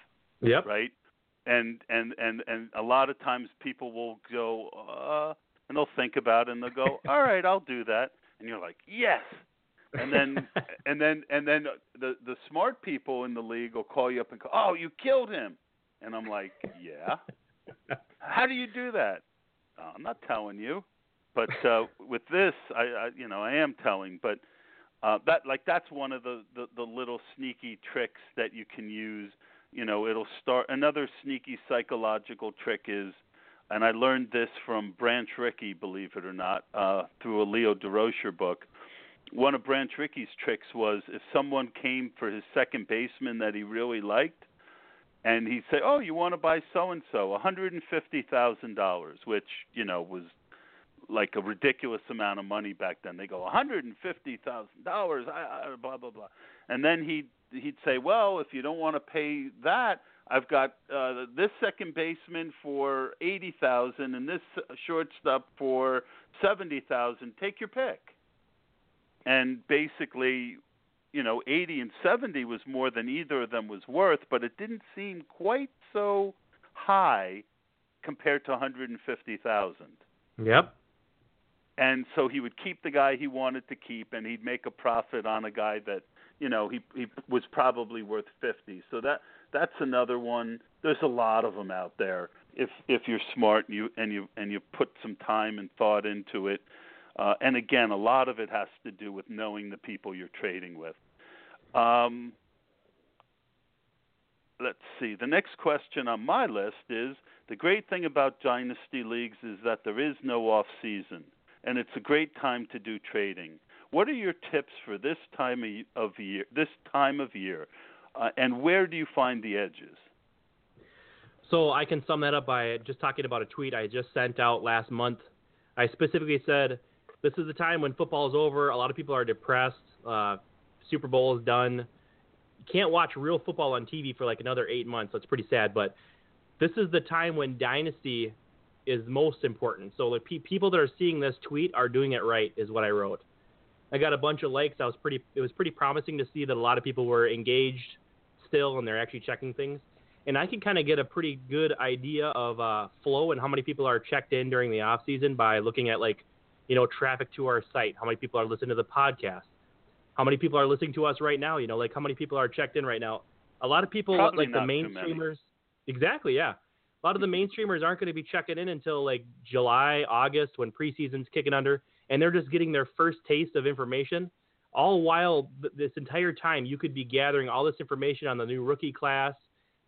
Yep. right? And and and and a lot of times people will go uh, and they'll think about it and they'll go, all right, I'll do that, and you're like, yes, and then and then and then the the smart people in the league will call you up and go, "Oh, you killed him," and I'm like, "Yeah." How do you do that? Uh, I'm not telling you, but uh, with this, I, I you know I am telling, but uh, that like that's one of the, the the little sneaky tricks that you can use. You know, it'll start another sneaky psychological trick is and I learned this from Branch Rickey, believe it or not, uh, through a Leo Durocher book one of Branch Rickey's tricks was if someone came for his second baseman that he really liked, and he'd say, "Oh, you want to buy so and so, one hundred and fifty thousand dollars," which you know was like a ridiculous amount of money back then. They go, "One hundred and fifty thousand dollars," blah blah blah, and then he'd he'd say, "Well, if you don't want to pay that." I've got uh, this second baseman for eighty thousand and this shortstop for seventy thousand. Take your pick. And basically you know 80 and 70 was more than either of them was worth but it didn't seem quite so high compared to 150,000 yep. And so he would keep the guy he wanted to keep and he'd make a profit on a guy that you know he he was probably worth 50 so that that's another one there's a lot of them out there if if you're smart and you and you and you put some time and thought into it uh, and again, a lot of it has to do with knowing the people you're trading with. Um, let's see. The next question on my list is the great thing about dynasty leagues is that there is no off season, and it's a great time to do trading. What are your tips for this time of year? This time of year, uh, and where do you find the edges? So I can sum that up by just talking about a tweet I just sent out last month. I specifically said this is the time when football is over. A lot of people are depressed. Uh, Super Bowl is done. You can't watch real football on TV for like another eight months. That's pretty sad. But this is the time when dynasty is most important. So the pe- people that are seeing this tweet are doing it right, is what I wrote. I got a bunch of likes. I was pretty. It was pretty promising to see that a lot of people were engaged still, and they're actually checking things. And I can kind of get a pretty good idea of uh, flow and how many people are checked in during the off season by looking at like you know, traffic to our site, how many people are listening to the podcast, how many people are listening to us right now, you know, like how many people are checked in right now. A lot of people, Probably like the mainstreamers, exactly, yeah. A lot of the mainstreamers aren't going to be checking in until like July, August when preseason's kicking under, and they're just getting their first taste of information. All while th- this entire time, you could be gathering all this information on the new rookie class,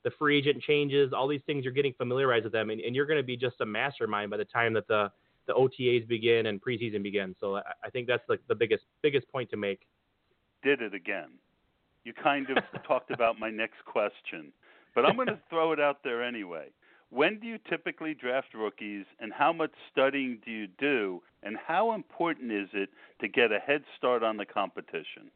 the free agent changes, all these things. You're getting familiarized with them, and, and you're going to be just a mastermind by the time that the the OTAs begin and preseason begins. So I, I think that's like the biggest biggest point to make. Did it again. You kind of talked about my next question, but I'm going to throw it out there anyway. When do you typically draft rookies, and how much studying do you do, and how important is it to get a head start on the competition?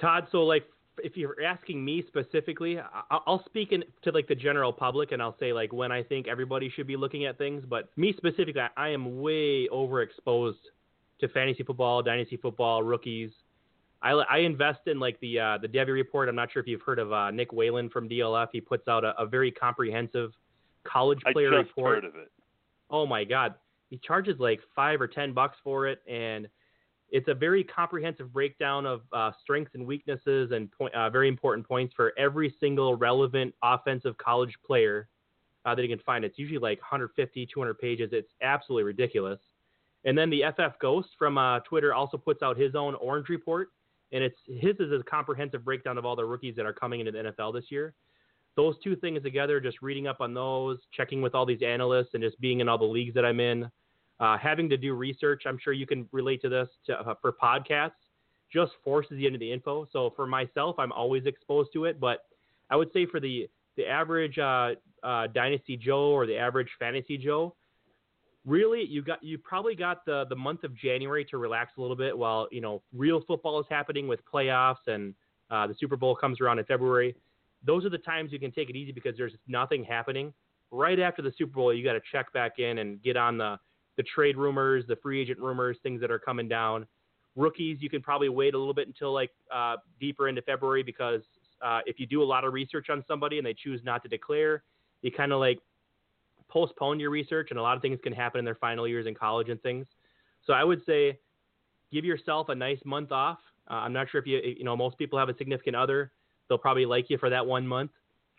Todd, so like if you're asking me specifically, I'll speak in, to like the general public and I'll say like when I think everybody should be looking at things. But me specifically, I am way overexposed to fantasy football, dynasty football, rookies. I, I invest in like the uh, the Devy report. I'm not sure if you've heard of uh, Nick Whalen from DLF. He puts out a, a very comprehensive college player I just report. heard of it. Oh my God, he charges like five or ten bucks for it, and it's a very comprehensive breakdown of uh, strengths and weaknesses and point, uh, very important points for every single relevant offensive college player uh, that you can find. It's usually like 150, 200 pages. It's absolutely ridiculous. And then the FF Ghost from uh, Twitter also puts out his own Orange Report, and it's his is a comprehensive breakdown of all the rookies that are coming into the NFL this year. Those two things together, just reading up on those, checking with all these analysts, and just being in all the leagues that I'm in uh, having to do research, I'm sure you can relate to this to, uh, for podcasts, just forces you into the info. So for myself, I'm always exposed to it. But I would say for the the average uh, uh, Dynasty Joe or the average Fantasy Joe, really you got you probably got the the month of January to relax a little bit while you know real football is happening with playoffs and uh, the Super Bowl comes around in February. Those are the times you can take it easy because there's nothing happening. Right after the Super Bowl, you got to check back in and get on the the trade rumors, the free agent rumors, things that are coming down. Rookies, you can probably wait a little bit until like uh, deeper into February because uh, if you do a lot of research on somebody and they choose not to declare, you kind of like postpone your research, and a lot of things can happen in their final years in college and things. So I would say give yourself a nice month off. Uh, I'm not sure if you you know most people have a significant other. They'll probably like you for that one month.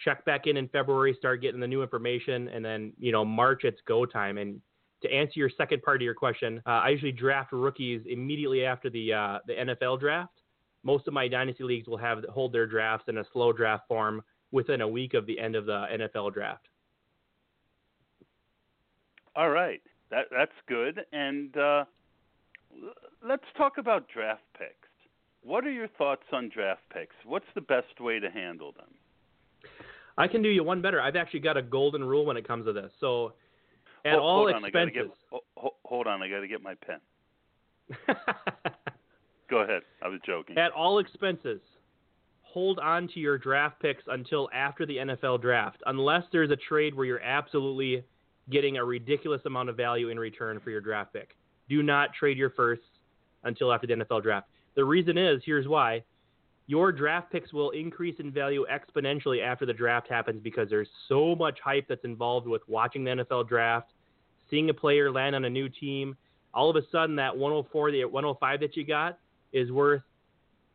Check back in in February, start getting the new information, and then you know March it's go time. And to answer your second part of your question, uh, I usually draft rookies immediately after the uh, the NFL draft. Most of my dynasty leagues will have hold their drafts in a slow draft form within a week of the end of the NFL draft. All right, that that's good. And uh, let's talk about draft picks. What are your thoughts on draft picks? What's the best way to handle them? I can do you one better. I've actually got a golden rule when it comes to this. So, at Hold- all hold on, expenses. get, ho- hold on, I got to get my pen. Go ahead. I was joking. at all expenses, hold on to your draft picks until after the NFL draft, unless there's a trade where you're absolutely getting a ridiculous amount of value in return for your draft pick. Do not trade your firsts until after the NFL draft. The reason is here's why. Your draft picks will increase in value exponentially after the draft happens because there's so much hype that's involved with watching the NFL draft, seeing a player land on a new team. All of a sudden, that 104, the 105 that you got is worth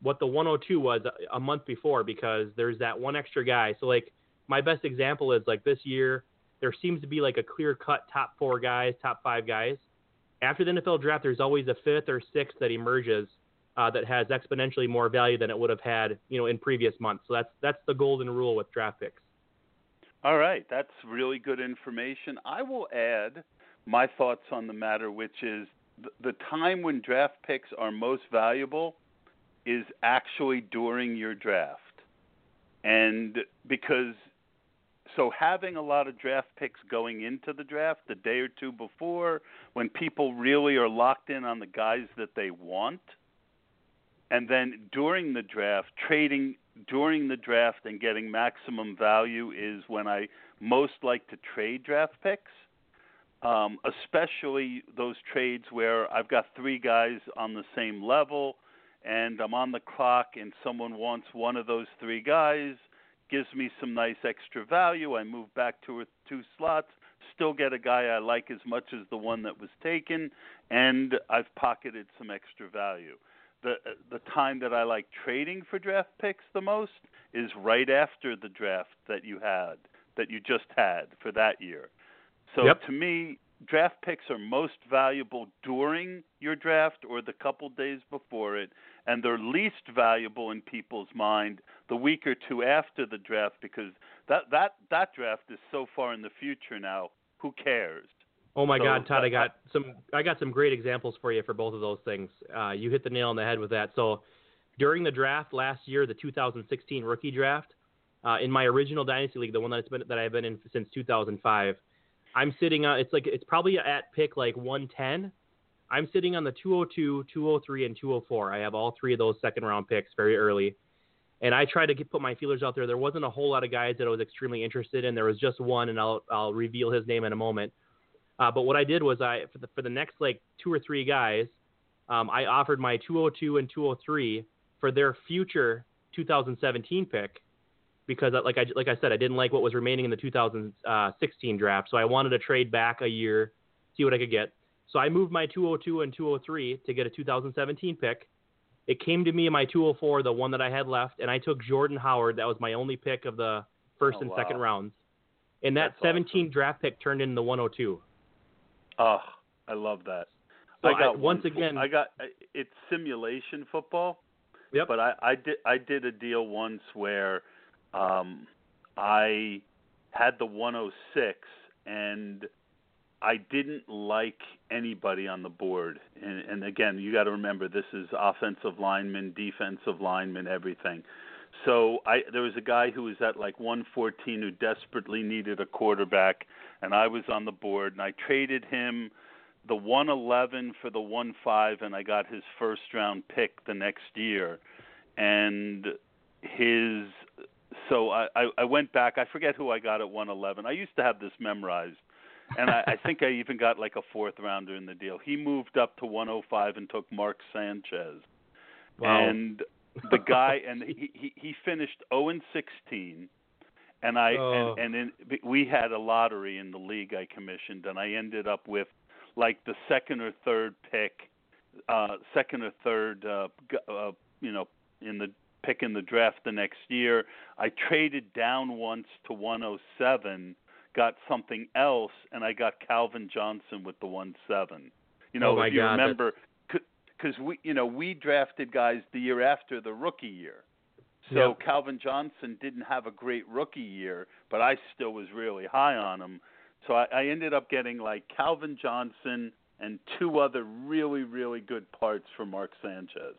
what the 102 was a, a month before because there's that one extra guy. So like my best example is like this year there seems to be like a clear cut top four guys, top five guys. After the NFL draft, there's always a fifth or sixth that emerges uh, that has exponentially more value than it would have had, you know, in previous months. So that's that's the golden rule with draft picks. All right, that's really good information. I will add my thoughts on the matter, which is th- the time when draft picks are most valuable is actually during your draft. And because so having a lot of draft picks going into the draft the day or two before when people really are locked in on the guys that they want and then during the draft trading during the draft and getting maximum value is when I most like to trade draft picks um, especially those trades where I've got three guys on the same level and I'm on the clock and someone wants one of those three guys, gives me some nice extra value. I move back two or two slots, still get a guy I like as much as the one that was taken, and I've pocketed some extra value. The the time that I like trading for draft picks the most is right after the draft that you had that you just had for that year. So Yep. to me, draft picks are most valuable during your draft or the couple days before it, and they're least valuable in people's mind the week or two after the draft because that that that draft is so far in the future now. Who cares? Oh my So, God, Todd! I got some. I got some great examples for you for both of those things. Uh, you hit the nail on the head with that. So, during the draft last year, the 2016 rookie draft, uh, in my original dynasty league, the one that's been that I've been in since 2005, I'm sitting on. It's like it's probably at pick like 110. I'm sitting on the 202, 203, and 204. I have all three of those second round picks very early. And I tried to get, put my feelers out there. There wasn't a whole lot of guys that I was extremely interested in. There was just one, and I'll I'll reveal his name in a moment. Uh, but what I did was I for the for the next like two or three guys, um, I offered my 202 and 203 for their future 2017 pick because like I like I said I didn't like what was remaining in the 2016 draft, so I wanted to trade back a year, see what I could get. So I moved my 202 and 203 to get a 2017 pick. It came to me in my 204, the one that I had left, and I took Jordan Howard. That was my only pick of the first Oh, and wow. second rounds. And that That's 17 draft pick turned into the 102. Oh, I love that. So I got I- once one- again- I got it's simulation football. Yep. But I, I did I did a deal once where um, I had the 106 and I didn't like anybody on the board. And, and again, you got to remember this is offensive lineman, defensive lineman, everything. So I there was a guy who was at like 114 who desperately needed a quarterback, and I was on the board, and I traded him the 111 for the 15, and I got his first round pick the next year, and his so I, I I went back. I forget who I got at 111. I used to have this memorized, and I, I think I even got like a fourth rounder in the deal. He moved up to 105 and took Mark Sanchez, Wow. and the guy and he he, he finished 0 and 16 and I Oh. and and in, we had a lottery in the league I commissioned and I ended up with like the second or third pick uh, second or third, uh, uh, you know, in the pick in the draft the next year. I traded down once to 107, got something else, and I got Calvin Johnson with the one seven. You know, oh if you God, remember, because we, you know, we drafted guys the year after the rookie year. So Yep. Calvin Johnson didn't have a great rookie year, but I still was really high on him. So I, I ended up getting like Calvin Johnson and two other really, really good parts for Mark Sanchez.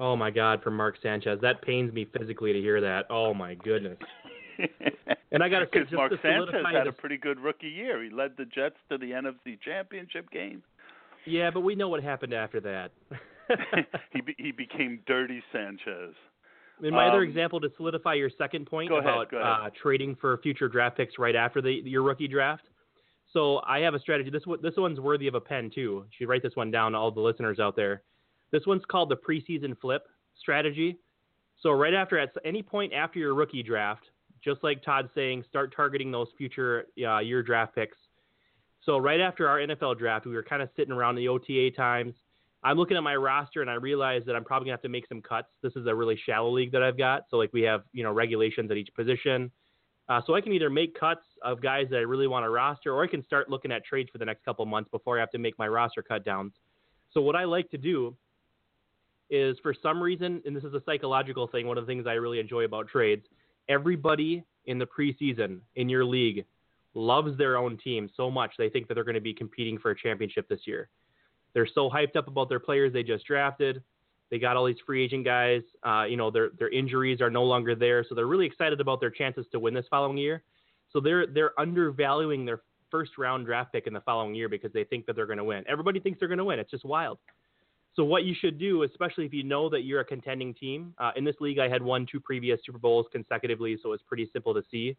Oh my God, for Mark Sanchez. That pains me physically to hear that. Oh my goodness. And I gotta say, because just Mark to Sanchez had a pretty good rookie year. He led the Jets to the NFC Championship game. Yeah, but we know what happened after that. he be, he became Dirty Sanchez. In my other Um, example, to solidify your second point ahead, about ahead. Uh, trading for future draft picks right after the your rookie draft. So I have a strategy. This this one's worthy of a pen too. You should write this one down, all the listeners out there. This one's called the preseason flip strategy. So right after, at any point after your rookie draft, just like Todd's saying, start targeting those future uh, year draft picks. So right after our NFL draft, we were kind of sitting around the OTA times. I'm looking at my roster and I realize that I'm probably gonna have to make some cuts. This is a really shallow league that I've got, so like we have you know regulations at each position. Uh, so I can either make cuts of guys that I really want to roster, or I can start looking at trades for the next couple months before I have to make my roster cut downs. So what I like to do is, for some reason, and this is a psychological thing, one of the things I really enjoy about trades, everybody in the preseason in your league loves their own team so much they think that they're going to be competing for a championship this year. They're so hyped up about their players they just drafted. They got all these free agent guys. Uh, you know, their their injuries are no longer there, so they're really excited about their chances to win this following year. So they're they're undervaluing their first round draft pick in the following year because they think that they're going to win. Everybody thinks they're going to win. It's just wild. So what you should do, especially if you know that you're a contending team, uh, in this league I had won two previous Super Bowls consecutively, so it's pretty simple to see.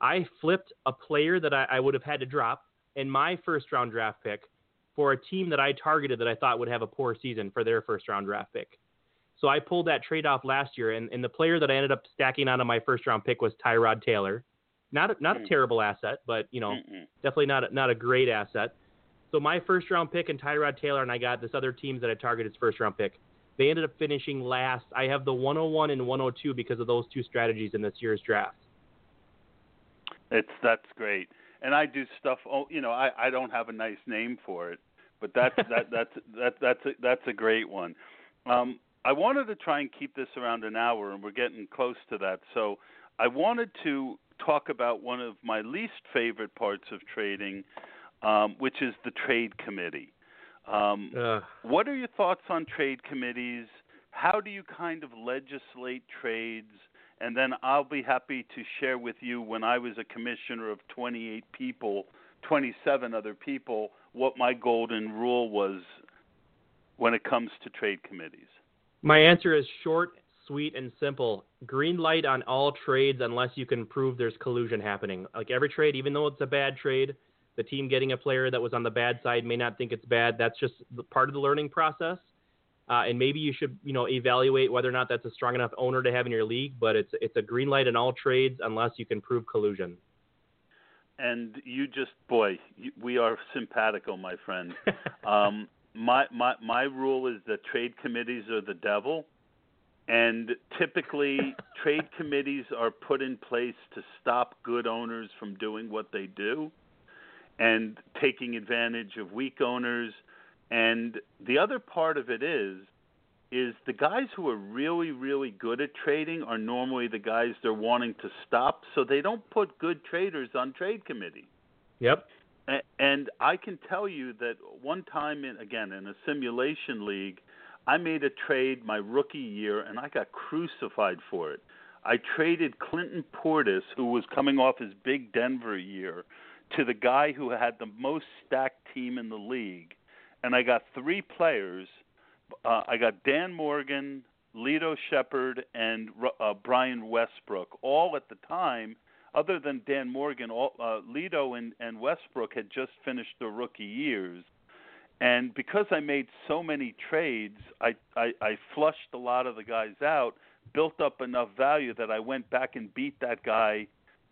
I flipped a player that I, I would have had to drop in my first round draft pick for a team that I targeted that I thought would have a poor season for their first round draft pick. So I pulled that trade off last year, and, and the player that I ended up stacking onto my first round pick was Tyrod Taylor. Not a, not a Hmm. terrible asset, but you know Mm-mm. definitely not a, not a great asset. So my first round pick and Tyrod Taylor, and I got this other teams that I targeted as first round pick. They ended up finishing last. I have the 101 and 102 because of those two strategies in this year's draft. It's that's great, and I do stuff. Oh, you know, I I don't have a nice name for it, but that's that that's that that's a, that's a great one. Um, I wanted to try and keep this around an hour, and we're getting close to that. So I wanted to talk about one of my least favorite parts of trading, um, which is the trade committee. Um, Ugh. what are your thoughts on trade committees? How do you kind of legislate trades? And then I'll be happy to share with you when I was a commissioner of 28 people, 27 other people, what my golden rule was when it comes to trade committees. My answer is short, sweet, and simple. Green light on all trades unless you can prove there's collusion happening. Like every trade, even though it's a bad trade, the team getting a player that was on the bad side may not think it's bad. That's just part of the learning process. Uh, and maybe you should, you know, evaluate whether or not that's a strong enough owner to have in your league. But it's it's a green light in all trades unless you can prove collusion. And you just, boy, you, we are simpatico, my friend. um, my my my rule is that trade committees are the devil, and typically trade committees are put in place to stop good owners from doing what they do, and taking advantage of weak owners. And the other part of it is is the guys who are really really good at trading are normally the guys they're wanting to stop so they don't put good traders on trade committee Yep. and I can tell you that one time in again in a simulation league, I made a trade my rookie year and I got crucified for it. I traded Clinton Portis, who was coming off his big Denver year, to the guy who had the most stacked team in the league, and I got three players. Uh, I got Dan Morgan, Lito Sheppard, and uh, Brian Westbrook, all at the time other than Dan Morgan, all, uh, Lito and, and Westbrook had just finished their rookie years. And because I made so many trades, I, I, I flushed a lot of the guys out, built up enough value that I went back and beat that guy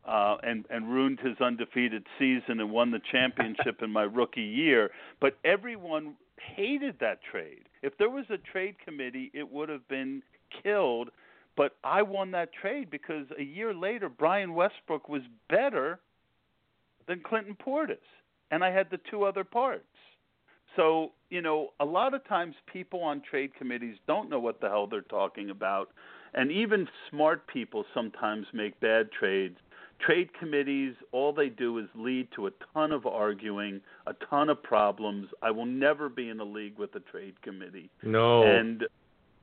uh, and, and ruined his undefeated season and won the championship in my rookie year. But everyone hated that trade. If there was a trade committee, it would have been killed. But I won that trade because a year later, Brian Westbrook was better than Clinton Portis, and I had the two other parts. So, you know, a lot of times people on trade committees don't know what the hell they're talking about. And even smart people sometimes make bad trades. Trade committees, all they do is lead to a ton of arguing, a ton of problems. I will never be in a league with a trade committee. No. And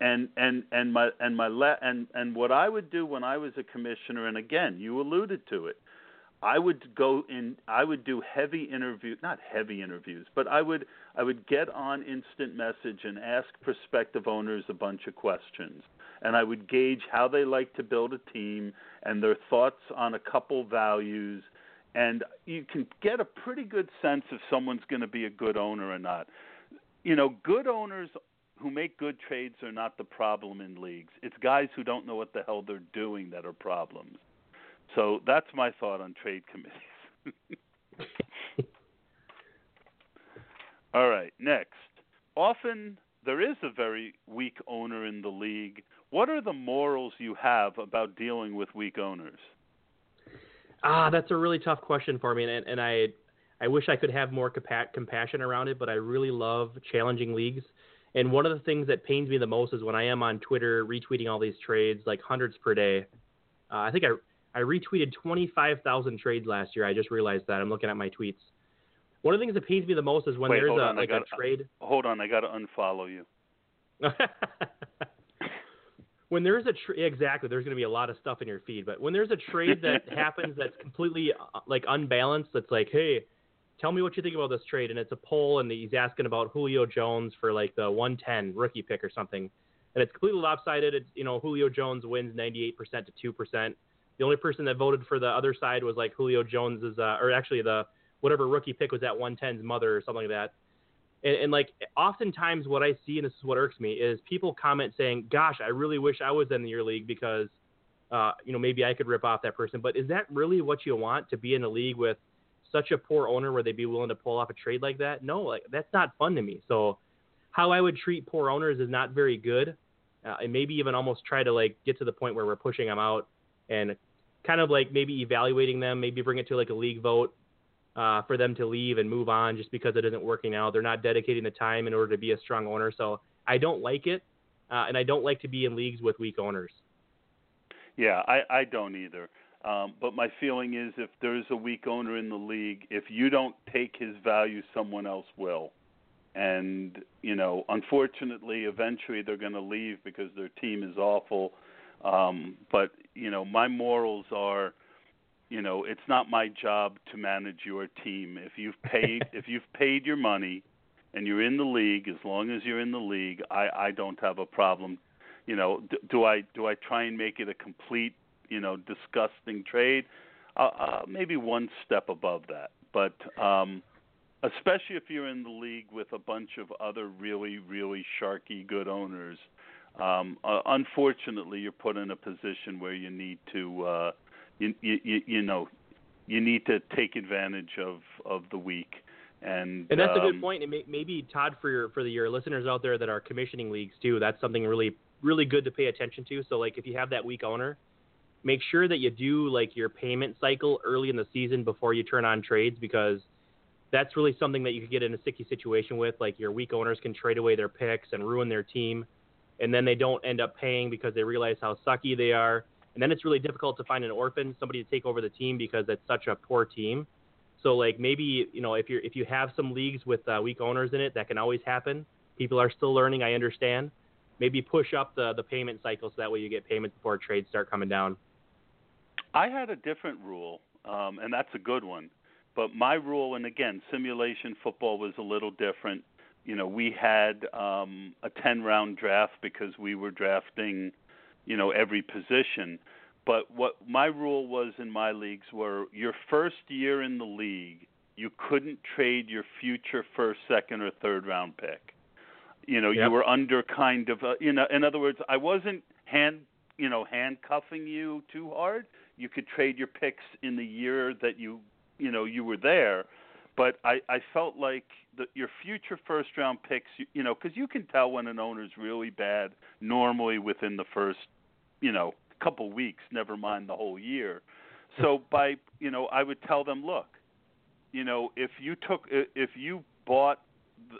and and and my and my le- and and what I would do when I was a commissioner, and again, you alluded to it. I would go in. I would do heavy interview, not heavy interviews, but I would I would get on instant message and ask prospective owners a bunch of questions, and I would gauge how they like to build a team and their thoughts on a couple values, and you can get a pretty good sense if someone's going to be a good owner or not. You know, good owners who make good trades are not the problem in leagues. It's guys who don't know what the hell they're doing that are problems. So that's my thought on trade committees. All right, next. Often there is a very weak owner in the league. What are the morals you have about dealing with weak owners? Ah, that's a really tough question for me, and, and I, I wish I could have more compa- compassion around it. But I really love challenging leagues, and one of the things that pains me the most is when I am on Twitter retweeting all these trades, like hundreds per day. Uh, I think I I retweeted 25,000 trades last year. I just realized that. I'm looking at my tweets. One of the things that pains me the most is when Wait, there's a on, like gotta- a trade. Hold on, I got to unfollow you. when there's a tra- exactly, there's going to be a lot of stuff in your feed. But when there's a trade that happens that's completely uh, like unbalanced, that's like, hey, tell me what you think about this trade, and it's a poll, and he's asking about Julio Jones for like the 110 rookie pick or something, and it's completely lopsided. It's you know Julio Jones wins 98% to two percent. The only person that voted for the other side was like Julio Jones's, uh, or actually the whatever rookie pick was at 110's mother or something like that. And, and like oftentimes what I see, and this is what irks me, is people comment saying, "Gosh, I really wish I was in your league because, uh, you know, maybe I could rip off that person." But is that really what you want to be in a league with such a poor owner where they'd be willing to pull off a trade like that? No, like that's not fun to me. So, how I would treat poor owners is not very good, uh, and maybe even almost try to like get to the point where we're pushing them out and kind of like maybe evaluating them, maybe bring it to like a league vote uh, for them to leave and move on just because it isn't working out. They're not dedicating the time in order to be a strong owner. So I don't like it, uh, and I don't like to be in leagues with weak owners. Yeah, I, I don't either. Um, but my feeling is if there's a weak owner in the league, if you don't take his value, someone else will. And, you know, unfortunately, eventually they're going to leave because their team is awful. Um, but, you know, my morals are, you know, it's not my job to manage your team. If you've paid, if you've paid your money, and you're in the league, as long as you're in the league, I, I don't have a problem. You know, d- do I do I try and make it a complete, you know, disgusting trade? Uh, uh, maybe one step above that, but um, especially if you're in the league with a bunch of other really really sharky good owners. Um, uh, unfortunately, you're put in a position where you need to, uh, you, you you know, you need to take advantage of of the weak. And, And that's a good um, point. And may, maybe Todd, for your for the, your listeners out there that are commissioning leagues too, that's something really really good to pay attention to. So like if you have that weak owner, make sure that you do like your payment cycle early in the season before you turn on trades because that's really something that you could get in a sticky situation with. Like your weak owners can trade away their picks and ruin their team, and then they don't end up paying because they realize how sucky they are. And then it's really difficult to find an orphan, somebody to take over the team because it's such a poor team. So like maybe you know if you if you have some leagues with uh, weak owners in it, that can always happen. People are still learning. I understand. Maybe push up the the payment cycle so that way you get payments before trades start coming down. I had a different rule, um, and that's a good one. But my rule, and again, simulation football was a little different. You know, we had um, a ten round draft because we were drafting, you know, every position. But what my rule was in my leagues were your first year in the league, you couldn't trade your future first, second, or third round pick. You know, Yep. you were under kind of, a, you know, in other words, I wasn't hand, you know, handcuffing you too hard. You could trade your picks in the year that you, you know, you were there. But I I felt like the, your future first round picks, you, you know, because you can tell when an owner's really bad normally within the first, you know, couple weeks. Never mind the whole year. So by you know, I would tell them, look, you know, if you took if you bought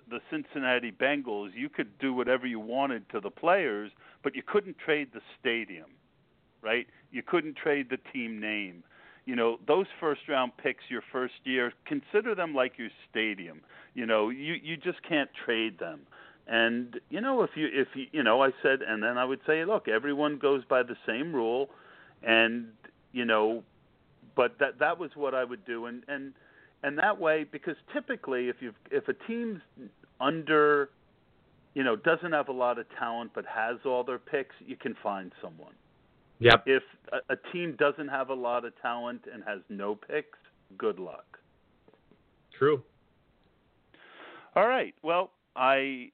the Cincinnati Bengals, you could do whatever you wanted to the players, but you couldn't trade the stadium, right? You couldn't trade the team name. You know, those first round picks your first year, consider them like your stadium. You know, you you just can't trade them. And you know, if you if you you know, I said, and then I would say, look, everyone goes by the same rule, and you know, but that that was what I would do, and and and that way, because typically, if you if a team's under, you know, doesn't have a lot of talent but has all their picks, you can find someone. Yep. If a, a team doesn't have a lot of talent and has no picks, good luck. True. All right. Well, I,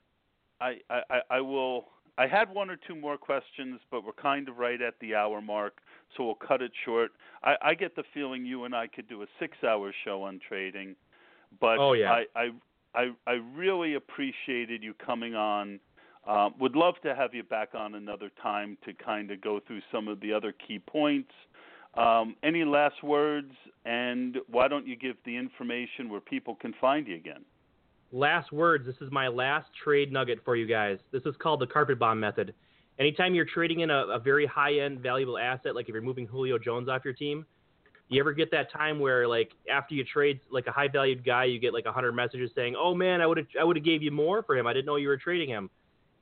I, I, I will. I had one or two more questions, but we're kind of right at the hour mark, so we'll cut it short. I, I get the feeling you and I could do a six-hour show on trading, but oh, yeah. I, I, I, I really appreciated you coming on. Uh, would love to have you back on another time to kind of go through some of the other key points. Um, any last words? And why don't you give the information where people can find you again? last words. This is my last trade nugget for you guys. This is called the carpet bomb method. Anytime you're trading in a, a very high end valuable asset, like if you're moving Julio Jones off your team, you ever get that time where like after you trade like a high valued guy, you get like a hundred messages saying, "Oh man, I would have I would have gave you more for him. I didn't know you were trading him."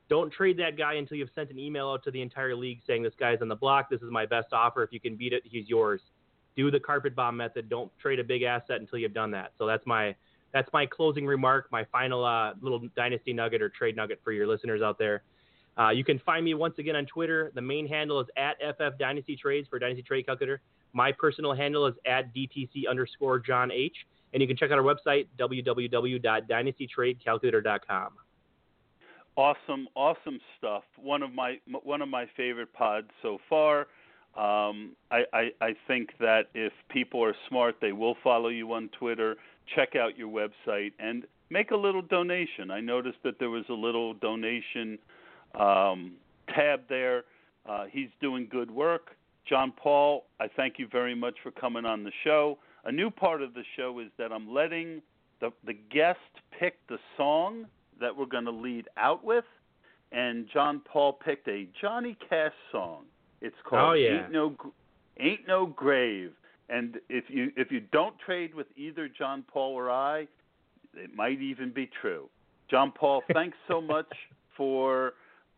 Don't trade that guy until you've sent an email out to the entire league saying this guy's on the block. This is my best offer. If you can beat it, he's yours. Do the carpet bomb method. Don't trade a big asset until you've done that. So that's my that's my closing remark, my final uh, little dynasty nugget or trade nugget for your listeners out there. Uh, you can find me once again on Twitter. The main handle is at FF Dynasty Trades for Dynasty Trade Calculator. My personal handle is at DTC underscore John H. And you can check out our website, www.dynastytradecalculator.com. Awesome, awesome stuff. One of my one of my favorite pods so far. Um, I, I, I think that if people are smart, they will follow you on Twitter check out your website and make a little donation. I noticed that there was a little donation um, tab there. Uh, he's doing good work. John Paul, I thank you very much for coming on the show. A new part of the show is that I'm letting the, the guest pick the song that we're going to lead out with, and John Paul picked a Johnny Cash song. It's called oh, yeah. Ain't No Ain't No Grave. And if you if you don't trade with either John Paul or I, it might even be true. John Paul, thanks so much for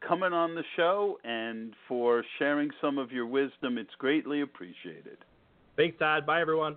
coming on the show and for sharing some of your wisdom. It's greatly appreciated. Thanks, Todd. Bye, everyone.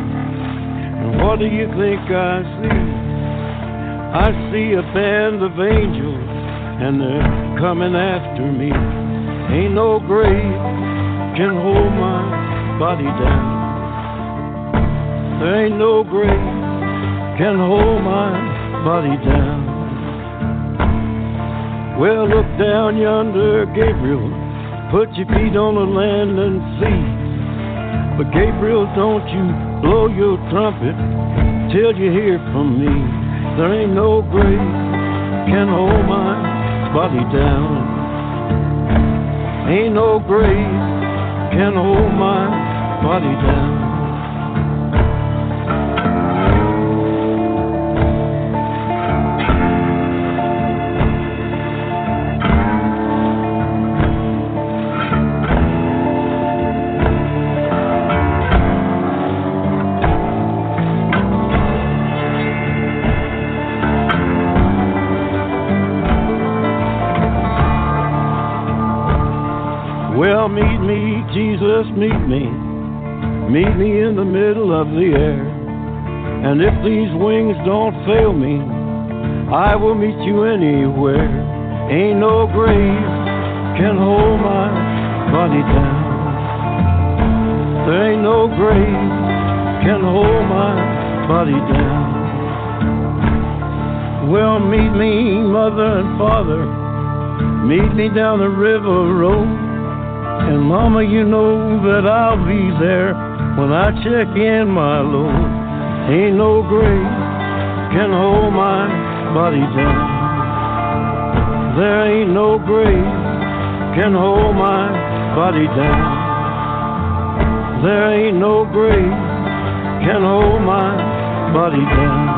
and what do you think I see? I see a band of angels and they're coming after me. Ain't no grave can hold my body down. There ain't no grave can hold my body down. Well, look down yonder, Gabriel. Put your feet on the land and see. But Gabriel, don't you blow your trumpet till you hear from me. There ain't no grave can hold my body down. Ain't no grave can hold my body down. If these wings don't fail me, I will meet you anywhere. Ain't no grave can hold my body down. There ain't no grave can hold my body down. Well, meet me, mother and father. Meet me down the river road. And mama, you know that I'll be there when I check in my load. Ain't no grave can hold my body down. There ain't no grave can hold my body down. There ain't no grave can hold my body down.